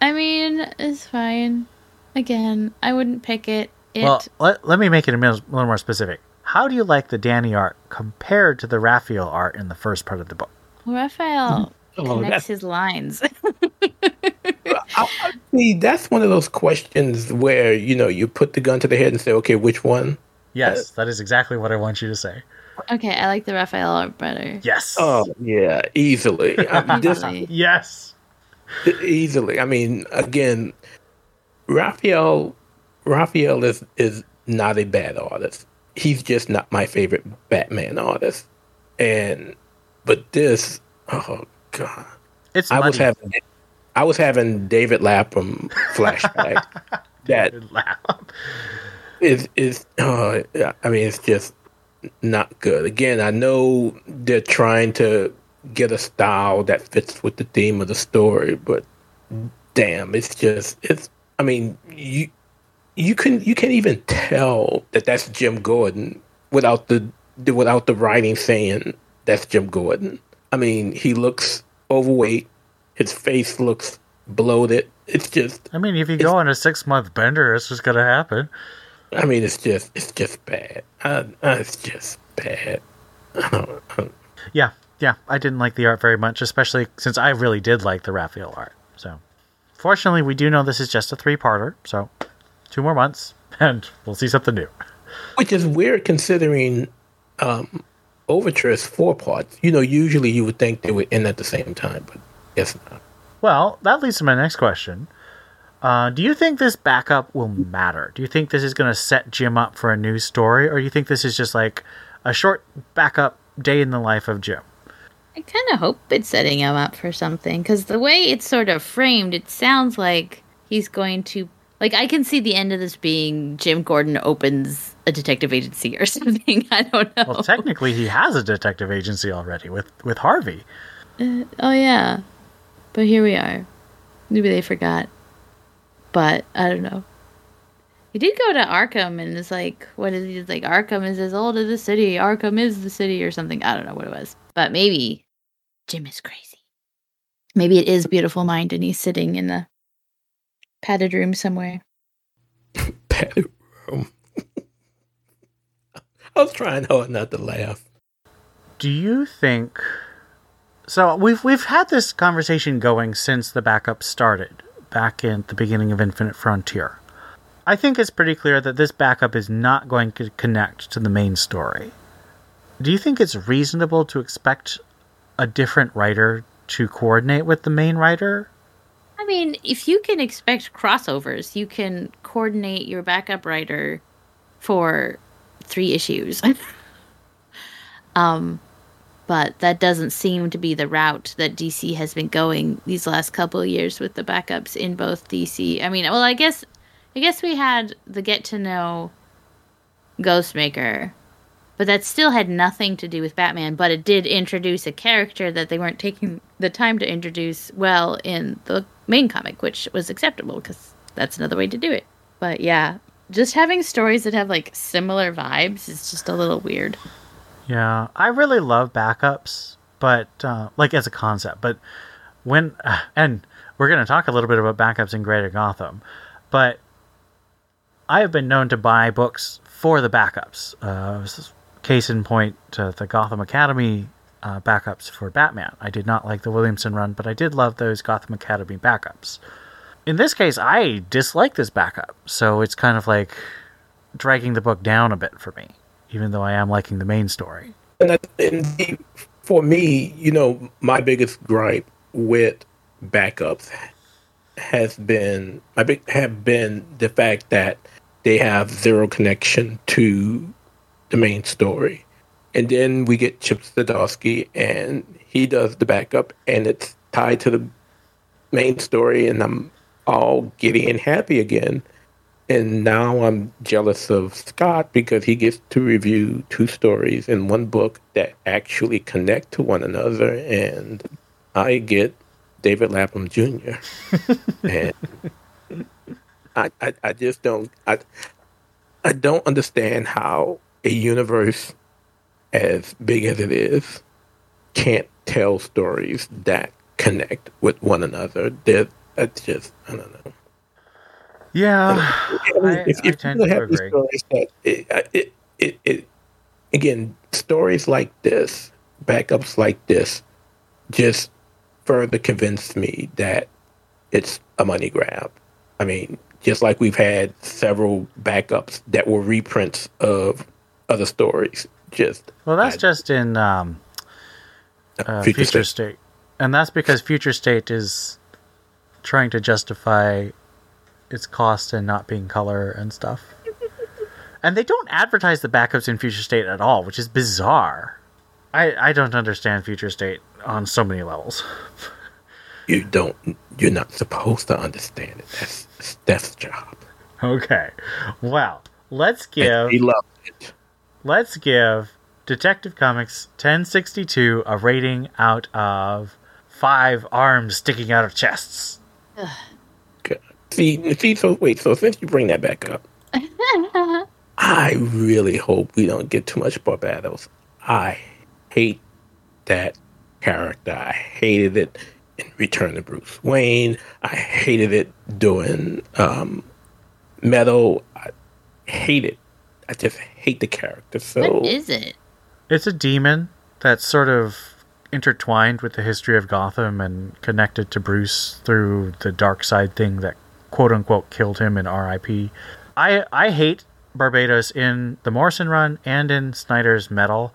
I mean, it's fine. Again, I wouldn't pick it. It Well, let, let me make it a little little more specific. How do you like the Dani art compared to the Rafael art in the first part of the book? Rafael mm-hmm. Oh, connects that's, his lines. I, I, see, that's one of those questions where you know you put the gun to the head and say, okay, which one? Yes, that is exactly what I want you to say. Okay, I like the Rafael art better. Yes. Oh yeah, easily. I mean, this Easily. Yes. easily. I mean, again, Rafael Rafael is is not a bad artist. He's just not my favorite Batman artist. And but this, oh god, It's I was having I was having David Lapham flashback. that laugh. is is uh, I mean it's just not good. Again, I know they're trying to get a style that fits with the theme of the story, but damn, it's just it's. I mean, you you can you can't even tell that that's Jim Gordon without the without the writing saying that's Jim Gordon. I mean, he looks overweight. His face looks bloated. It's just I mean, if you go on a six month bender, it's just gonna happen. I mean, it's just it's just bad. Uh, uh, it's just bad. Yeah, yeah. I didn't like the art very much, especially since I really did like the Rafael art. So, fortunately, we do know this is just a three parter. So, two more months, and we'll see something new. Which is weird considering um, Overture is four parts. You know, usually you would think they would end at the same time, but guess not. Well, that leads to my next question. Uh, do you think this backup will matter? Do you think this is going to set Jim up for a new story, or do you think this is just like a short backup day in the life of Jim? I kind of hope it's setting him up for something because the way it's sort of framed, it sounds like he's going to. Like, I can see the end of this being Jim Gordon opens a detective agency or something. I don't know. Well, technically, he has a detective agency already with with Harvey. Uh, oh, yeah. But here we are. Maybe they forgot. But I don't know. He did go to Arkham and it's like, what is he? It's like, Arkham is as old as the city. Arkham is the city or something. I don't know what it was. But maybe Jim is crazy. Maybe it is Beautiful Mind and he's sitting in the padded room somewhere. Padded room. I was trying hard not to laugh. Do you think? So we've we've had this conversation going since the backup started, back in the beginning of Infinite Frontier. I think it's pretty clear that this backup is not going to connect to the main story. Do you think it's reasonable to expect a different writer to coordinate with the main writer? I mean, if you can expect crossovers, you can coordinate your backup writer for three issues. um, but that doesn't seem to be the route that DC has been going these last couple of years with the backups in both DC. I mean, well, I guess, I guess we had the get to know Ghostmaker, but that still had nothing to do with Batman. But it did introduce a character that they weren't taking the time to introduce well in the main comic, which was acceptable because that's another way to do it. But yeah, just having stories that have like similar vibes is just a little weird. Yeah, I really love backups, but uh, like as a concept. But when uh, and we're going to talk a little bit about backups in Greater Gotham, but I have been known to buy books for the backups. Uh, case in point, uh, the Gotham Academy uh, backups for Batman. I did not like the Williamson run, but I did love those Gotham Academy backups. In this case, I dislike this backup, so it's kind of like dragging the book down a bit for me, even though I am liking the main story. And, that, and the- for me, you know, my biggest gripe with backups has been big have been the fact that they have zero connection to the main story. And then we get Chip Zdarsky and he does the backup and it's tied to the main story and I'm all giddy and happy again. And now I'm jealous of Scott because he gets to review two stories in one book that actually connect to one another. And I get David Lapham Jr. and I, I, I just don't I, I don't understand how a universe as big as it is can't tell stories that connect with one another. That's just I don't know. Yeah, I mean, I- if, I if tend have these agree. stories that it, it, it, it, again, stories like this, backups like this, just further convinced me that it's a money grab. I mean, just like we've had several backups that were reprints of other stories. just Well, that's I- just in um, uh, Future future, State. state. and that's because future state is trying to justify its cost and not being color and stuff. and they don't advertise the backups in future state at all, which is bizarre. I I don't understand future state on so many levels. you don't. You're not supposed to understand it. That's Steph's job. Okay, well, let's And give he loved it. Let's give Detective Comics 1062 a rating out of five arms sticking out of chests. Okay. See, see. So wait. So since you bring that back up, I really hope we don't get too much Barbatos. I hate that character. I hated it in Return to Bruce Wayne. I hated it doing um, Metal. I hate it. I just hate the character. So What is it? It's a demon that's sort of intertwined with the history of Gotham and connected to Bruce through the dark side thing that quote unquote killed him in RIP. I I hate Barbatos in the Morrison run and in Snyder's Metal.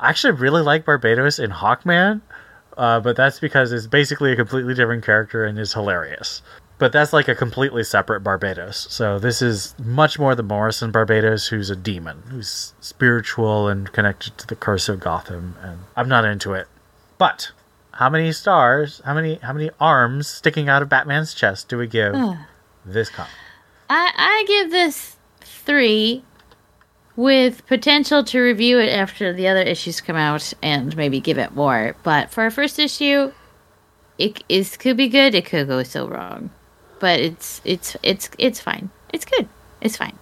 I actually really like Barbatos in Hawkman, uh, but that's because it's basically a completely different character and is hilarious. But that's like a completely separate Barbatos. So this is much more the Morrison Barbatos, who's a demon, who's spiritual and connected to the curse of Gotham. And I'm not into it. But how many stars, how many how many arms sticking out of Batman's chest do we give this comic? I, I give this three with potential to review it after the other issues come out and maybe give it more. But for a first issue, it is could be good. It could go so wrong, but it's it's it's it's fine. It's good. It's fine.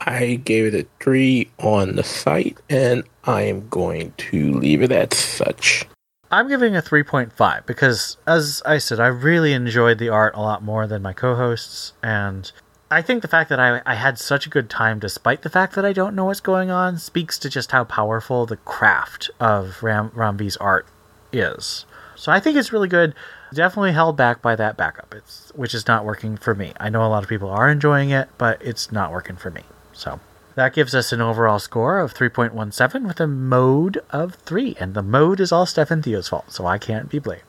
I gave it a three on the site, and I am going to leave it at such. I'm giving a 3.5 because, as I said, I really enjoyed the art a lot more than my co hosts. And I think the fact that I, I had such a good time, despite the fact that I don't know what's going on, speaks to just how powerful the craft of Ram, Ramvi's art is. So I think it's really good. Definitely held back by that backup, it's, which is not working for me. I know a lot of people are enjoying it, but it's not working for me. So that gives us an overall score of 3.17 with a mode of 3. And the mode is all Stefan Theo's fault, so I can't be blamed.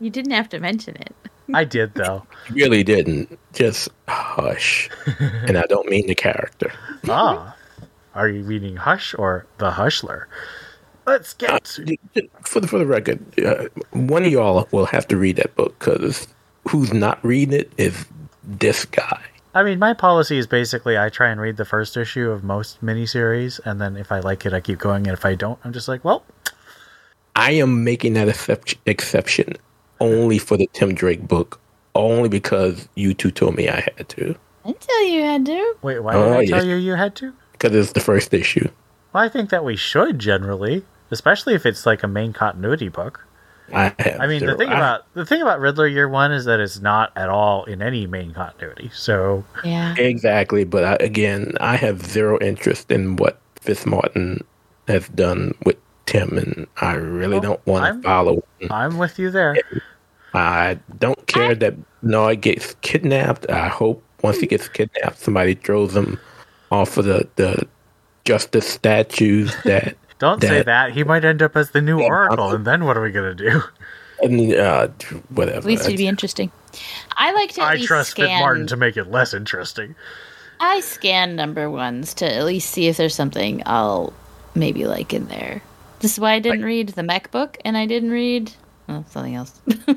You didn't have to mention it. I did, though. Really didn't. Just hush. and I don't mean the character. ah. Are you reading Hush or The Hushler? Let's get to For the for the record, uh, one of y'all will have to read that book because who's not reading it is this guy. I mean, my policy is basically I try and read the first issue of most miniseries, and then if I like it, I keep going, and if I don't, I'm just like, well, I am making that excep- exception only for the Tim Drake book, only because you two told me I had to. I didn't tell you you had to. wait, why did Oh, I tell yes. you you had to? Because it's the first issue. Well, I think that we should generally, especially if it's like a main continuity book. I. I mean, the thing I- about the thing about Riddler Year One is that it's not at all in any main continuity. So Yeah. exactly, but I, again, I have zero interest in what Fitzmartin has done with Tim, and I really Well, don't want I'm- to follow. I'm with you there. I don't care that Noah gets kidnapped. I hope once he gets kidnapped, somebody throws him off of the, the justice statues that. Don't say That- that. He might end up as the new Yeah, Oracle, and then what are we gonna do? And uh, whatever. At least it'd be interesting. I like to at I least trust Fit. Martin to make it less interesting. I scan number ones to at least see if there's something I'll maybe like in there. This is why I didn't read the mech book, and I didn't read oh, something else.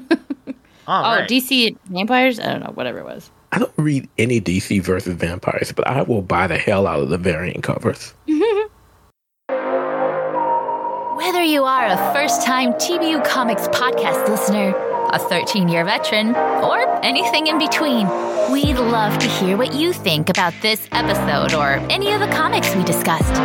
Oh, right. DC Vampires? I don't know, whatever it was. I don't read any DC versus vampires, but I will buy the hell out of the variant covers. Whether you are a first time TBU Comics podcast listener, a 13 year veteran, or anything in between, we'd love to hear what you think about this episode or any of the comics we discussed.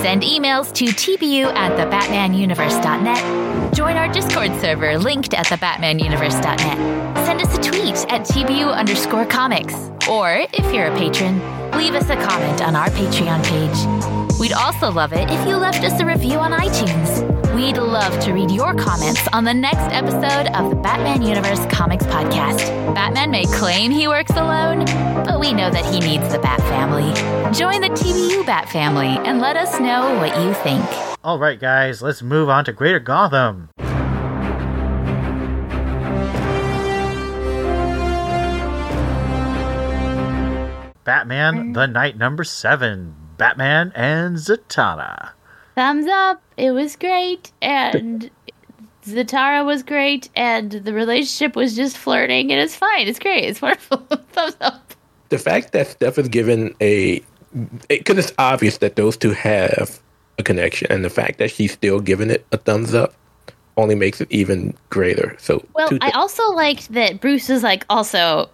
Send emails to tbu at thebatmanuniverse.net. Join our Discord server linked at thebatmanuniverse.net. Send us a tweet at tbu underscore comics. Or if you're a patron, leave us a comment on our Patreon page. We'd also love it if you left us a review on iTunes. We'd love to read your comments on the next episode of the Batman Universe Comics Podcast. Batman may claim he works alone, but we know that he needs the Bat Family. Join the TBU Bat Family and let us know what you think. All right, guys, let's move on to Greater Gotham. Batman, the Knight number seven. Batman and Zatanna. Thumbs up. It was great. And Zatara was great. And the relationship was just flirting. And it's fine. It's great. It's wonderful. Thumbs up. The fact that Steph is given a, because it's obvious that those two have a connection, and the fact that she's still giving it a thumbs up only makes it even greater. So, Well, two I also liked that Bruce is like also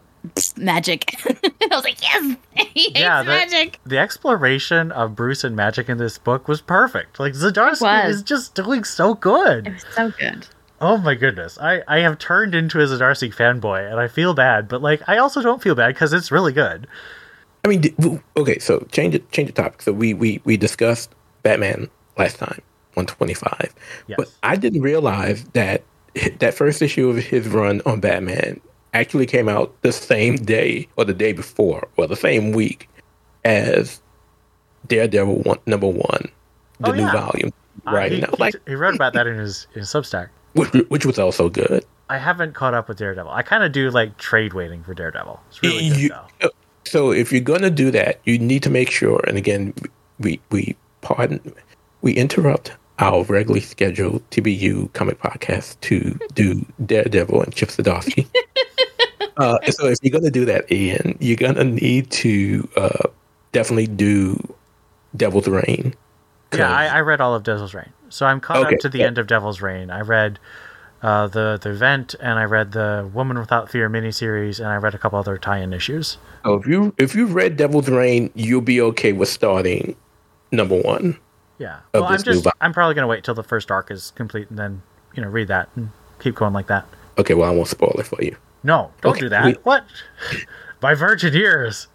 magic. I was like, yes, he hates Yeah, the- magic. The exploration of Bruce and magic in this book was perfect. Like Zdarsky was. is just doing so good. It was so good. Oh my goodness. I, I have turned into a Zdarsky fanboy and I feel bad, but like I also don't feel bad because it's really good. I mean, d- okay, so change it, change the topic. So we we we discussed Batman last time, one twenty five, Yes. but I didn't realize that that first issue of his run on Batman actually came out the same day or the day before or the same week as Daredevil one, number one, the Oh, new yeah. volume. Uh, Right, he, and I was he- like, he wrote about that in his, in his Substack. which, which was also good. I haven't caught up with Daredevil. I kind of do like trade waiting for Daredevil. It's really good You- though. So if you're going to do that, you need to make sure. And again, we we pardon, we interrupt our regularly scheduled TBU comic podcast to do Daredevil and Chip Zdarsky. uh, so if you're going to do that, Ian, you're going to need to uh, definitely do Devil's Reign. Yeah, I, I read all of Devil's Reign, so I'm caught Okay, up to the yeah. end of Devil's Reign. I read uh, the the event, and I read the Woman Without Fear miniseries, and I read a couple other tie-in issues. So if you if you read Devil's Reign, you'll be okay with starting number one. Yeah, well, I'm just I'm probably gonna wait till the first arc is complete, and then you know read that and keep going like that. Okay, well I won't spoil it for you. No, don't Okay, do that. we- What? By virgin years.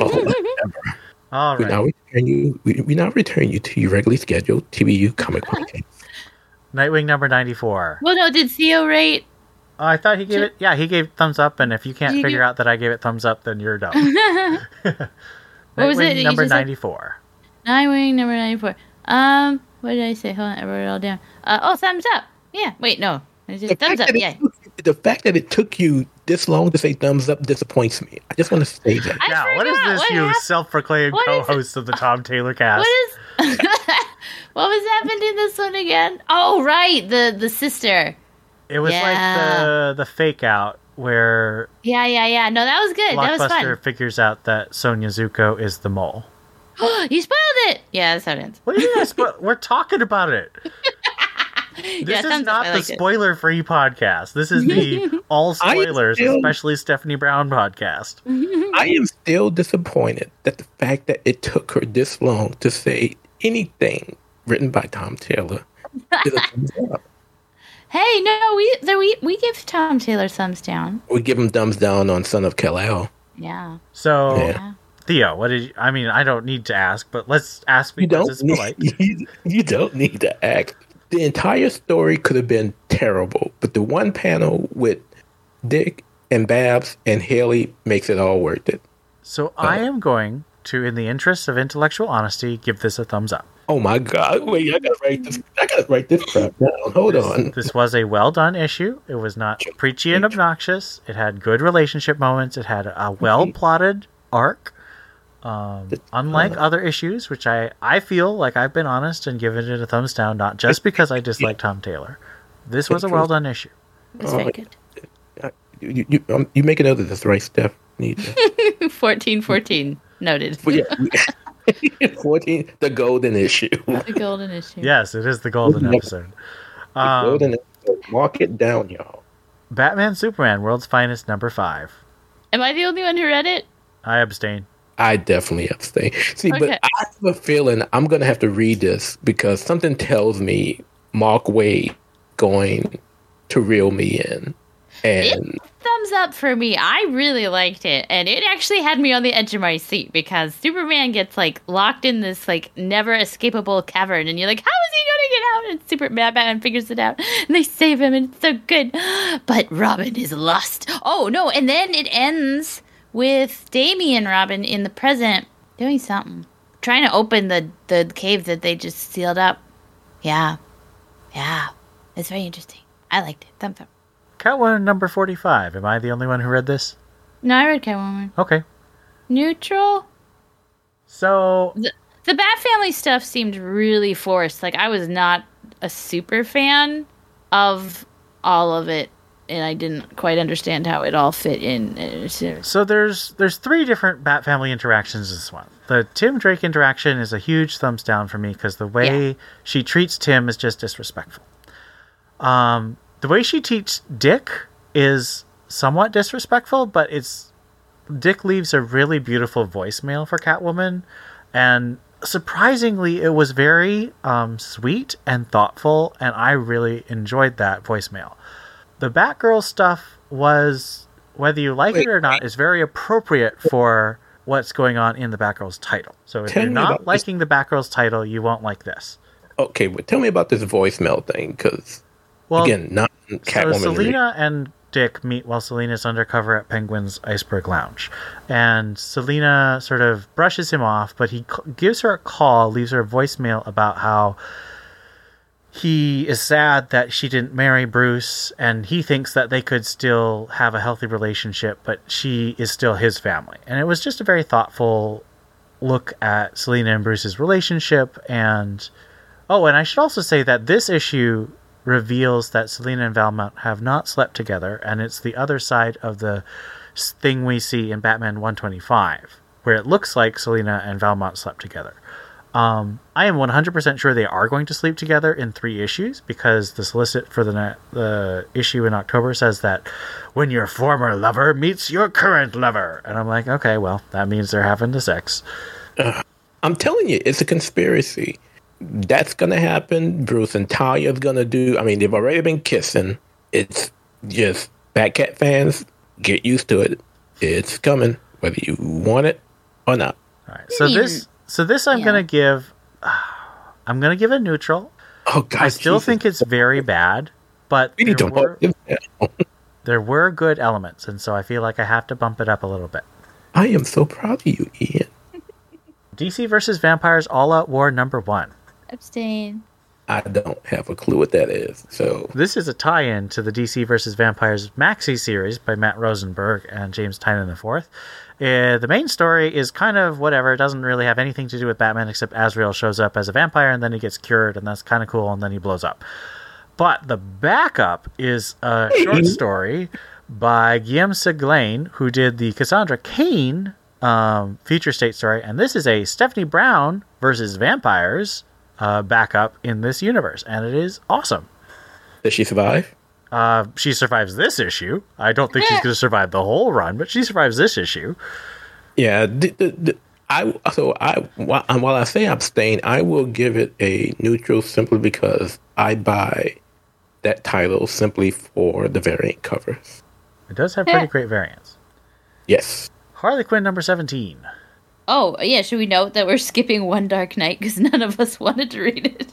Oh, All we now return you. We, we now return you to your regularly scheduled TBU comic podcast. Nightwing number ninety four. Well, no, did Theo rate? I thought he gave it. Yeah, he gave thumbs up, and if you can't you figure give- out that I gave it thumbs up, then you're dumb. What was it Number just said? ninety four. Nightwing number 94. Um, what did I say? Hold on, I wrote it all down. Uh, oh, thumbs up. Yeah, wait, no. It's just thumbs up, yeah. Took- the fact that it took you this long to say thumbs up disappoints me. I just want to say that. I Yeah, what is this, What you hap- self-proclaimed what is- co-host of the Tom Taylor cast? What is. what was happening in this one again? Oh, right. The the sister. It was Yeah. like the the fake out where Yeah, yeah, yeah. No, that was good. That was Blockbuster fun. figures out that Sonia Zucco is the mole. you spoiled it. Yeah, that's how it ends. What do you mean? I spo- We're talking about it. This Yeah, is thumbs not I the liked it. spoiler-free podcast. This is the all spoilers, still- especially Stephanie Brown podcast. I am still disappointed that the fact that it took her this long to say anything written by Tom Taylor is a thumbs up. Hey, no, we there, we we give Tom Taylor thumbs down. We give him thumbs down on Son of Kal-El. Yeah. So, Yeah. Theo, what did you, I mean? I don't need to ask, but let's ask You because don't, it's need, polite. you, you don't need to act. The entire story could have been terrible, but the one panel with Dick and Babs and Haley makes it all worth it. So uh, I am going to, in the interest of intellectual honesty, give this a thumbs up. Oh my god! Wait, I gotta write this. I gotta write this crap down. Hold on. This was a well done issue. It was not preachy and obnoxious. It had good relationship moments. It had a well plotted arc. Um, unlike other issues, which I, I feel like I've been honest and given it a thumbs down, not just because I dislike Tom Taylor. This was a well done issue. It's very good. You you, um, you make a note of this, right, Steph? Need to. 14 14. Noted. But yeah, fourteen, the golden issue. The golden issue. Yes, it is the golden Yep. episode. The Um, golden. Mark it down, y'all. Batman Superman, World's Finest, number five. Am I the only one who read it? I abstain. I definitely abstain. See, Okay. but I have a feeling I'm gonna have to read this because something tells me Mark Waid going to reel me in, and Thumbs thumbs up for me. I really liked it, and it actually had me on the edge of my seat because Superman gets like locked in this like never escapable cavern, and you're like, how is he going to get out? And Superman Batman figures it out, and they save him, and it's so good. But Robin is lost. Oh no! And then it ends with Damian Robin in the present doing something, trying to open the the cave that they just sealed up. Yeah, yeah, it's very interesting. I liked it. Thumbs up. Catwoman number 45. Am I the only one who read this? No, I read Catwoman. Okay. Neutral. So, The, the Bat Family stuff seemed really forced. Like I was not a super fan of all of it, and I didn't quite understand how it all fit in. So there's there's three different Bat Family interactions in this one. The Tim Drake interaction is a huge thumbs down for me because the way Yeah. she treats Tim is just disrespectful. Um, the way she treats Dick is somewhat disrespectful, but it's Dick leaves a really beautiful voicemail for Catwoman, and surprisingly, it was very um, sweet and thoughtful, and I really enjoyed that voicemail. The Batgirl stuff was, whether you like Wait, it or not, is very appropriate for what's going on in the Batgirl's title. So if Tell you're not about this- liking the Batgirl's title, you won't like this. Okay, but tell me about this voicemail thing, because Well, again, not Catwoman. So Selina and Dick meet while Selina's undercover at Penguin's Iceberg Lounge, and Selina sort of brushes him off, but he c- gives her a call, leaves her a voicemail about how he is sad that she didn't marry Bruce, and he thinks that they could still have a healthy relationship, but she is still his family. And it was just a very thoughtful look at Selina and Bruce's relationship and Oh, and I should also say that this issue reveals that Selina and Valmont have not slept together, and it's the other side of the thing we see in Batman 125, where it looks like Selina and Valmont slept together. Um, I am 100% sure they are going to sleep together in three issues because the solicit for the ne- the issue in October says that when your former lover meets your current lover, and I'm like, okay, well, that means they're having the sex. I'm telling you, it's a conspiracy. That's gonna happen. Bruce and Talia's gonna do. I mean, they've already been kissing. It's just Batcat fans get used to it. It's coming, whether you want it or not. All right, so this so this I'm yeah. gonna give I'm gonna give a neutral. Oh God, I still Jesus. think it's very bad, but we need there to were, mark this there were good elements, and so I feel like I have to bump it up a little bit. I am so proud of you, Ian. DC versus Vampires All Out War number one. Abstain. I don't have a clue what that is. So This is a tie-in to the DC versus Vampires maxi series by Matt Rosenberg and James Tynion IV. Uh, the main story is kind of whatever. It doesn't really have anything to do with Batman except Azrael shows up as a vampire and then he gets cured and that's kind of cool and then he blows up. But the backup is a short story by Guillaume Seglain, who did the Cassandra Cain um, future state story, and this is a Stephanie Brown versus vampires uh, backup in this universe, and it is awesome. does she survive? Uh, she survives this issue. I don't think she's going to survive the whole run, but she survives this issue. Yeah. The, the, the, I so I while, while I say abstain, I will give it a neutral simply because I buy that title simply for the variant covers. It does have pretty great variants. Yes. Harley Quinn number 17. Oh yeah, should we note that we're skipping One Dark Night because none of us wanted to read it?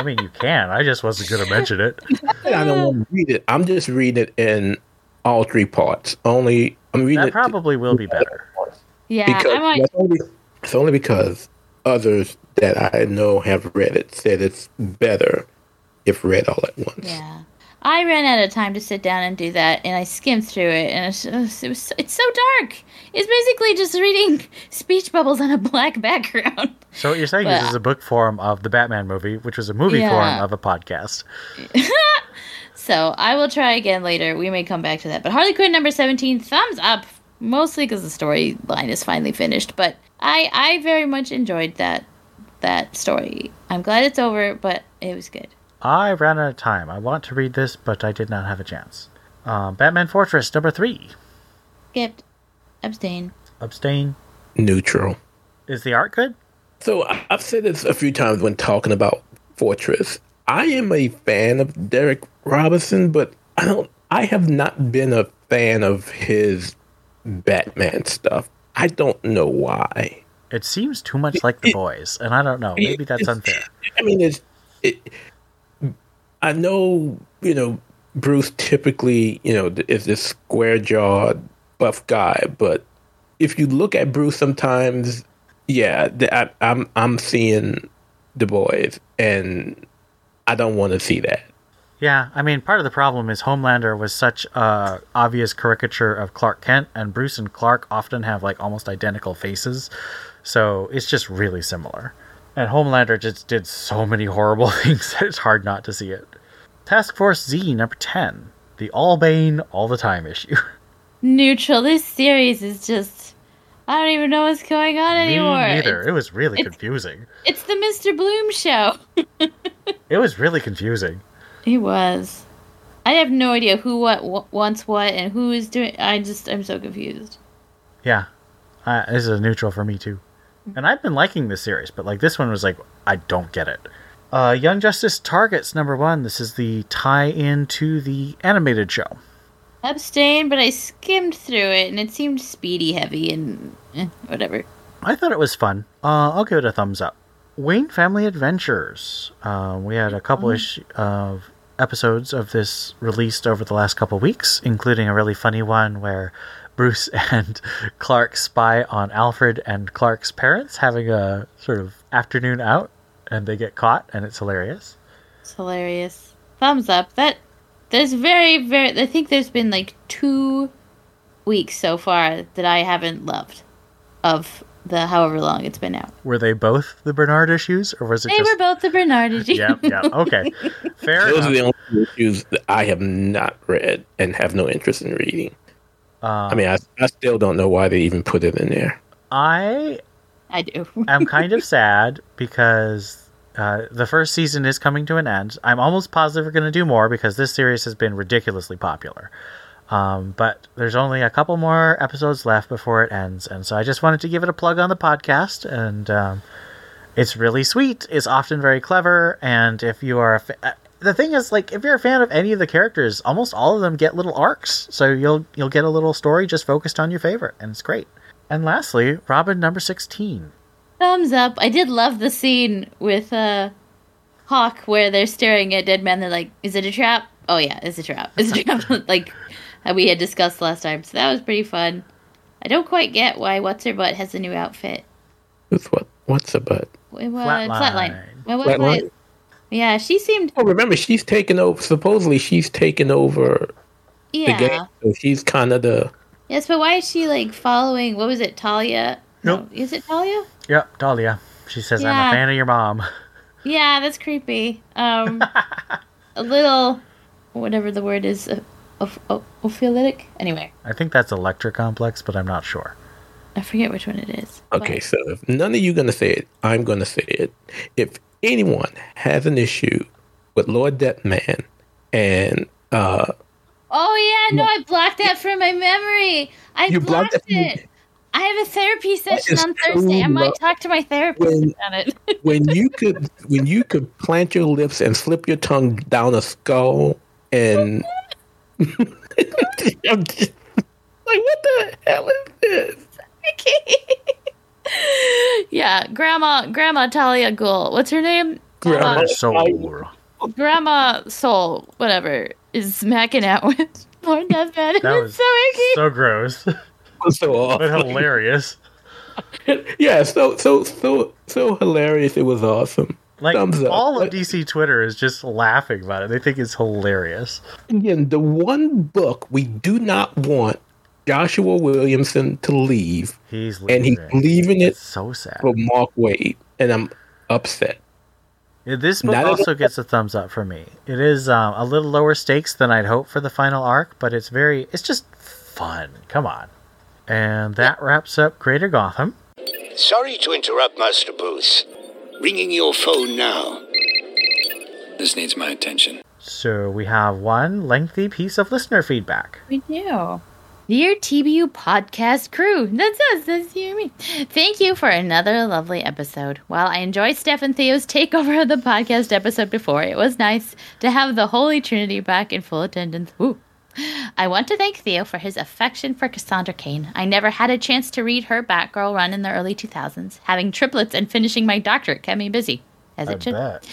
I mean, you can. I just wasn't going to mention it. I don't want to read it. I'm just reading it in all three parts. Only I'm reading That it probably will be better. Yeah, because I might. it's only, it's only because others that I know have read it said it's better if read all at once. Yeah. I ran out of time to sit down and do that, and I skimmed through it, and it's just, it was it's so dark. It's basically just reading speech bubbles on a black background. So what you're saying is this is a book form of the Batman movie, which was a movie Yeah. form of a podcast. So I will try again later. We may come back to that. But Harley Quinn number seventeen, thumbs up, mostly because the storyline is finally finished. But I I very much enjoyed that that story. I'm glad it's over, but it was good. I ran out of time. I want to read this, but I did not have a chance. Um, Batman Fortress number three. Skipped, abstain. Abstain. Neutral. Is the art good? So I- I've said this a few times when talking about Fortress. I am a fan of Darick Robertson, but I don't. I have not been a fan of his Batman stuff. I don't know why. It seems too much like the boys, and I don't know. Maybe that's unfair. I mean, it's it. I know you know Bruce typically you know is this square jawed buff guy, but if you look at Bruce sometimes, yeah, I, I'm I'm seeing the boys, and I don't want to see that. Yeah, I mean, part of the problem is Homelander was such a obvious caricature of Clark Kent, and Bruce and Clark often have like almost identical faces, so it's just really similar. And Homelander just did so many horrible things that it's hard not to see it. Task Force Z number ten, the All Bane All the Time issue. Neutral. This series is just. I don't even know what's going on Me anymore. neither. It's, It was really it's- confusing. it's the Mr. Bloom show. It was really confusing. It was. I have no idea who what, what wants what and who is doing. I just I'm so confused. Yeah, uh, this is a neutral for me too. And I've been liking this series, but like this one was like, I don't get it. Uh, Young Justice Targets number one. This is the tie-in to the animated show. Abstain, but I skimmed through it and it seemed speedy heavy and eh, whatever. I thought it was fun. Uh, I'll give it a thumbs up. Wayne Family Adventures. Uh, we had a couple ish of episodes of this released over the last couple weeks, including a really funny one where Bruce and Clark spy on Alfred and Clark's parents having a sort of afternoon out, and they get caught, and it's hilarious. It's hilarious. Thumbs up. That there's very very. I think there's been like two weeks so far that I haven't loved of the however long it's been out. Were they both the Bernard issues, or was it They just? were both the Bernard issues. yeah, yeah. Okay, fair Those are the only issues that I have not read and have no interest in reading. Uh, I mean, I, I still don't know why they even put it in there. I I do. I'm kind of sad because uh, the first season is coming to an end. I'm almost positive we're going to do more because this series has been ridiculously popular. Um, but there's only a couple more episodes left before it ends, and so I just wanted to give it a plug on the podcast. And um, it's really sweet. It's often very clever, and if you are a fa- uh, the thing is, like, if you're a fan of any of the characters, almost all of them get little arcs. So you'll you'll get a little story just focused on your favorite, and it's great. And lastly, Robin number sixteen. Thumbs up. I did love the scene with uh Hawk where they're staring at dead men. They're like, "Is it a trap?" Oh yeah, it's a trap. It's a trap. like uh, we had discussed last time. So that was pretty fun. I don't quite get why What's Her Butt has a new outfit. Who's what? What's a butt? It was Flatline. flatline. Well, Flatline? Yeah, she seemed. Oh, remember she's taken over. Supposedly she's taken over the Yeah. game, so she's kind of the. Yes, but why is she like following? What was it, Talia? Nope. No, is it Talia? Yep, Dahlia. She says, "I'm a fan of your mom." Yeah, that's creepy. Um, a little, whatever the word is, uh, of, of, ophiolitic. Anyway, I think that's Electra Complex, but I'm not sure. I forget which one it is. Okay, But- so if none of you gonna say it, I'm gonna say it. If anyone has an issue with Lord Deathman and uh, Oh yeah, no, I blocked that from my memory. I You blocked blocked, it it. I have a therapy session on Thursday. I might talk to my therapist When- about it. when you could when you could plant your lips and slip your tongue down a skull and I'm just like what the hell is this? yeah, Grandma, Grandma Talia Ghul. What's her name? Grandma- Uh, So Grandma Soul, whatever, is smacking out with Lord Deathman. That It's was so icky. so gross, So awful. but hilarious. yeah, so so so so hilarious. It was awesome. Like Thumbs up. all of DC Twitter is just laughing about it. They think it's hilarious. Again, the one book we do not want Joshua Williamson to leave, He's and he's leaving. leaving it It's so sad. for Mark Waid, and I'm upset. Yeah, This book Not also gets a thumbs up for me. It is um, a little lower stakes than I'd hope for the final arc, but it's very, it's just fun. Come on. And that wraps up Greater Gotham. Sorry to interrupt, Master Bruce. Ringing your phone now. This needs my attention. So we have one lengthy piece of listener feedback. We do. Dear TBU podcast crew, that's us, that's you and me. Thank you for another lovely episode. While I enjoyed Steph and Theo's takeover of the podcast episode before, it was nice to have the Holy Trinity back in full attendance. Ooh. I want to thank Theo for his affection for Cassandra Cain. I never had a chance to read her Batgirl run in the early 2000s. Having triplets and finishing my doctorate kept me busy, as I it should. bet.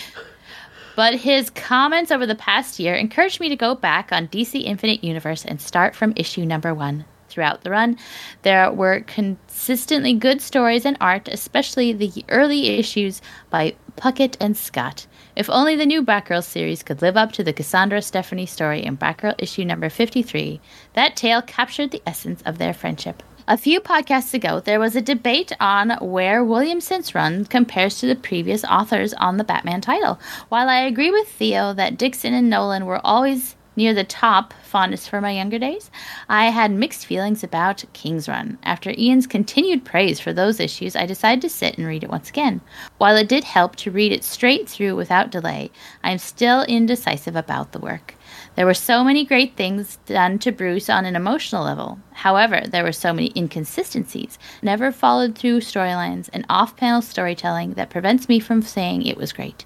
But his comments over the past year encouraged me to go back on DC Infinite Universe and start from issue number one. Throughout the run, there were consistently good stories and art, especially the early issues by Puckett and Scott. If only the new Batgirl series could live up to the Cassandra Stephanie story in Batgirl issue number 53, that tale captured the essence of their friendship. A few podcasts ago, there was a debate on where Williamson's run compares to the previous authors on the Batman title. While I agree with Theo that Dixon and Nolan were always near the top fondest for my younger days, I had mixed feelings about King's Run. After Ian's continued praise for those issues, I decided to sit and read it once again. While it did help to read it straight through without delay, I am still indecisive about the work. There were so many great things done to Bruce on an emotional level. However, there were so many inconsistencies, never followed through storylines, and off panel storytelling that prevents me from saying it was great.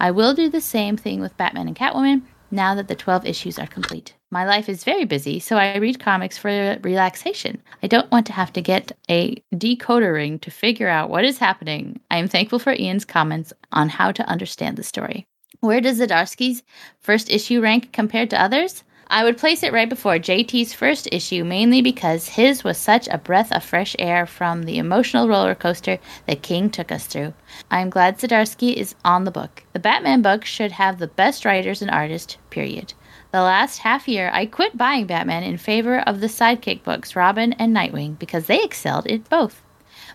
I will do the same thing with Batman and Catwoman now that the 12 issues are complete. My life is very busy, so I read comics for relaxation. I don't want to have to get a decoder ring to figure out what is happening. I am thankful for Ian's comments on how to understand the story. Where does Zdarsky's first issue rank compared to others? I would place it right before JT's first issue mainly because his was such a breath of fresh air from the emotional roller coaster that King took us through. I'm glad Zdarsky is on the book. The Batman book should have the best writers and artists, period. The last half year, I quit buying Batman in favor of the sidekick books, Robin and Nightwing, because they excelled in both.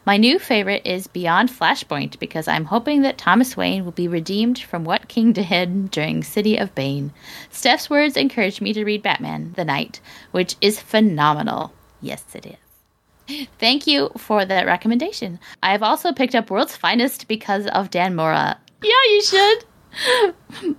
My new favorite is Beyond Flashpoint because I'm hoping that Thomas Wayne will be redeemed from what King did during City of Bane. Steph's words encouraged me to read Batman the Knight, which is phenomenal. Yes, it is. Thank you for that recommendation. I have also picked up World's Finest because of Dan Mora. Yeah, you should.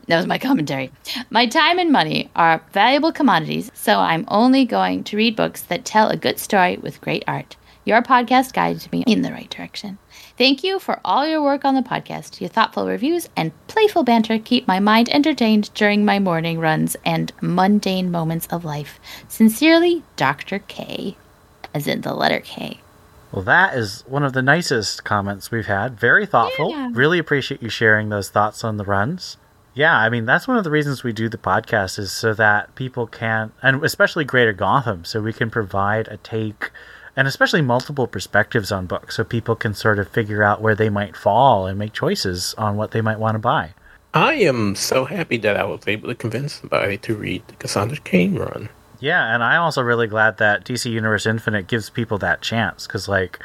that was my commentary. My time and money are valuable commodities, so I'm only going to read books that tell a good story with great art. Your podcast guides me in the right direction. Thank you for all your work on the podcast. Your thoughtful reviews and playful banter keep my mind entertained during my morning runs and mundane moments of life. Sincerely, Dr. K. As in the letter K. Well, that is one of the nicest comments we've had. Very thoughtful. Yeah. Really appreciate you sharing those thoughts on the runs. Yeah, I mean, that's one of the reasons we do the podcast is so that people can, and especially Greater Gotham, so we can provide a take and especially multiple perspectives on books so people can sort of figure out where they might fall and make choices on what they might want to buy. I am so happy that I was able to convince somebody to read the Cassandra Cain run. Yeah, and I'm also really glad that DC Universe Infinite gives people that chance because, like,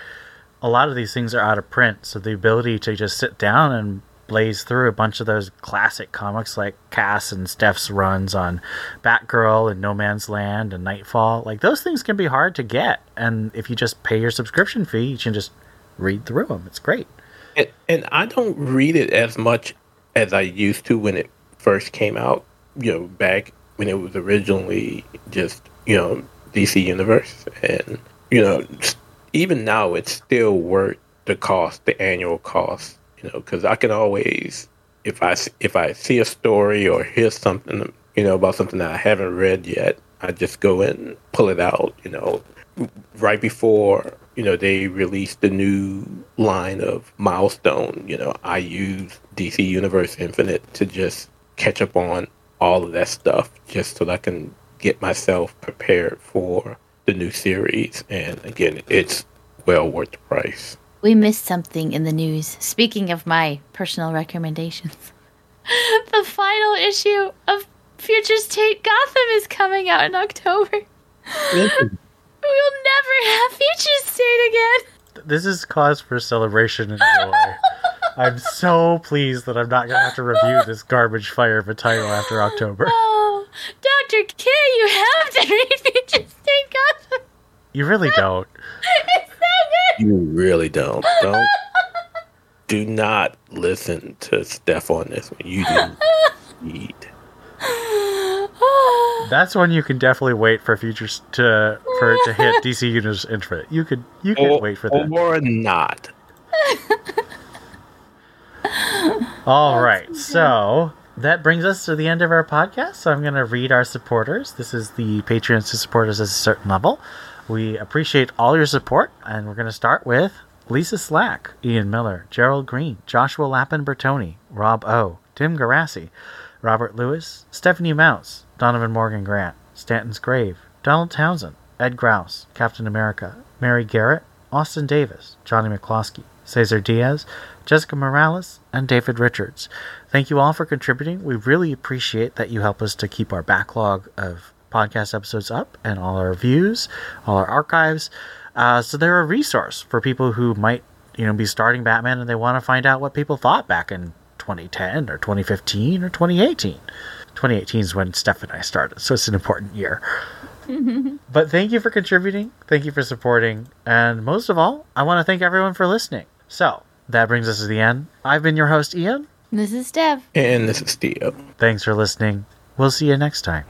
a lot of these things are out of print, so the ability to just sit down and blaze through a bunch of those classic comics like Cass and Steph's runs on Batgirl and No Man's Land and Nightfall, like, those things can be hard to get. And if you just pay your subscription fee, you can just read through them. It's great. And, and I don't read it as much as I used to when it first came out, you know, back when it was originally just, you know, DC Universe. And, you know, even now it's still worth the cost, the annual cost, know, because I can always, if I, if I see a story or hear something, you know, about something that I haven't read yet, I just go and pull it out, you know, right before you know they released the new line of milestone you know i use dc universe infinite to just catch up on all of that stuff just so that i can get myself prepared for the new series. And again it's well worth the price We missed something in the news. Speaking of my personal recommendations, the final issue of Future State Gotham is coming out in October. We'll never have Future State again. This is cause for celebration and joy. I'm so pleased that I'm not going to have to review this garbage fire of a title after October. Oh, Dr. K, you have to read Future State Gotham. You really don't. It's so good. you really don't don't do not listen to steph on this one you do need That's when you can definitely wait for futures to for it to hit DC Universe Infinite. You could you can or, wait for that. or not All right, so that brings us to the end of our podcast. So I'm going to read our supporters. This is the Patreons who support us at a certain level. We appreciate all your support, and we're going to start with Lisa Slack, Ian Miller, Gerald Green, Joshua Lappin Bertoni, Rob O, Tim Garassi, Robert Lewis, Stephanie Mounts, Donovan Morgan Grant, Stanton's Grave, Donald Townsend, Ed Grouse, Captain America, Mary Garrett, Austin Davis, Johnny McCloskey, Cesar Diaz, Jessica Morales, and David Richards. Thank you all for contributing. We really appreciate that you help us to keep our backlog of podcast episodes up and all our views, all our archives. Uh, so they're a resource for people who might, you know, be starting Batman and they want to find out what people thought back in 2010 or 2015 or 2018. 2018 is when Steph and I started, so it's an important year. but thank you for contributing. Thank you for supporting. And most of all, I want to thank everyone for listening. So that brings us to the end. I've been your host, Ian. This is Dev. And this is Theo. Thanks for listening. We'll see you next time.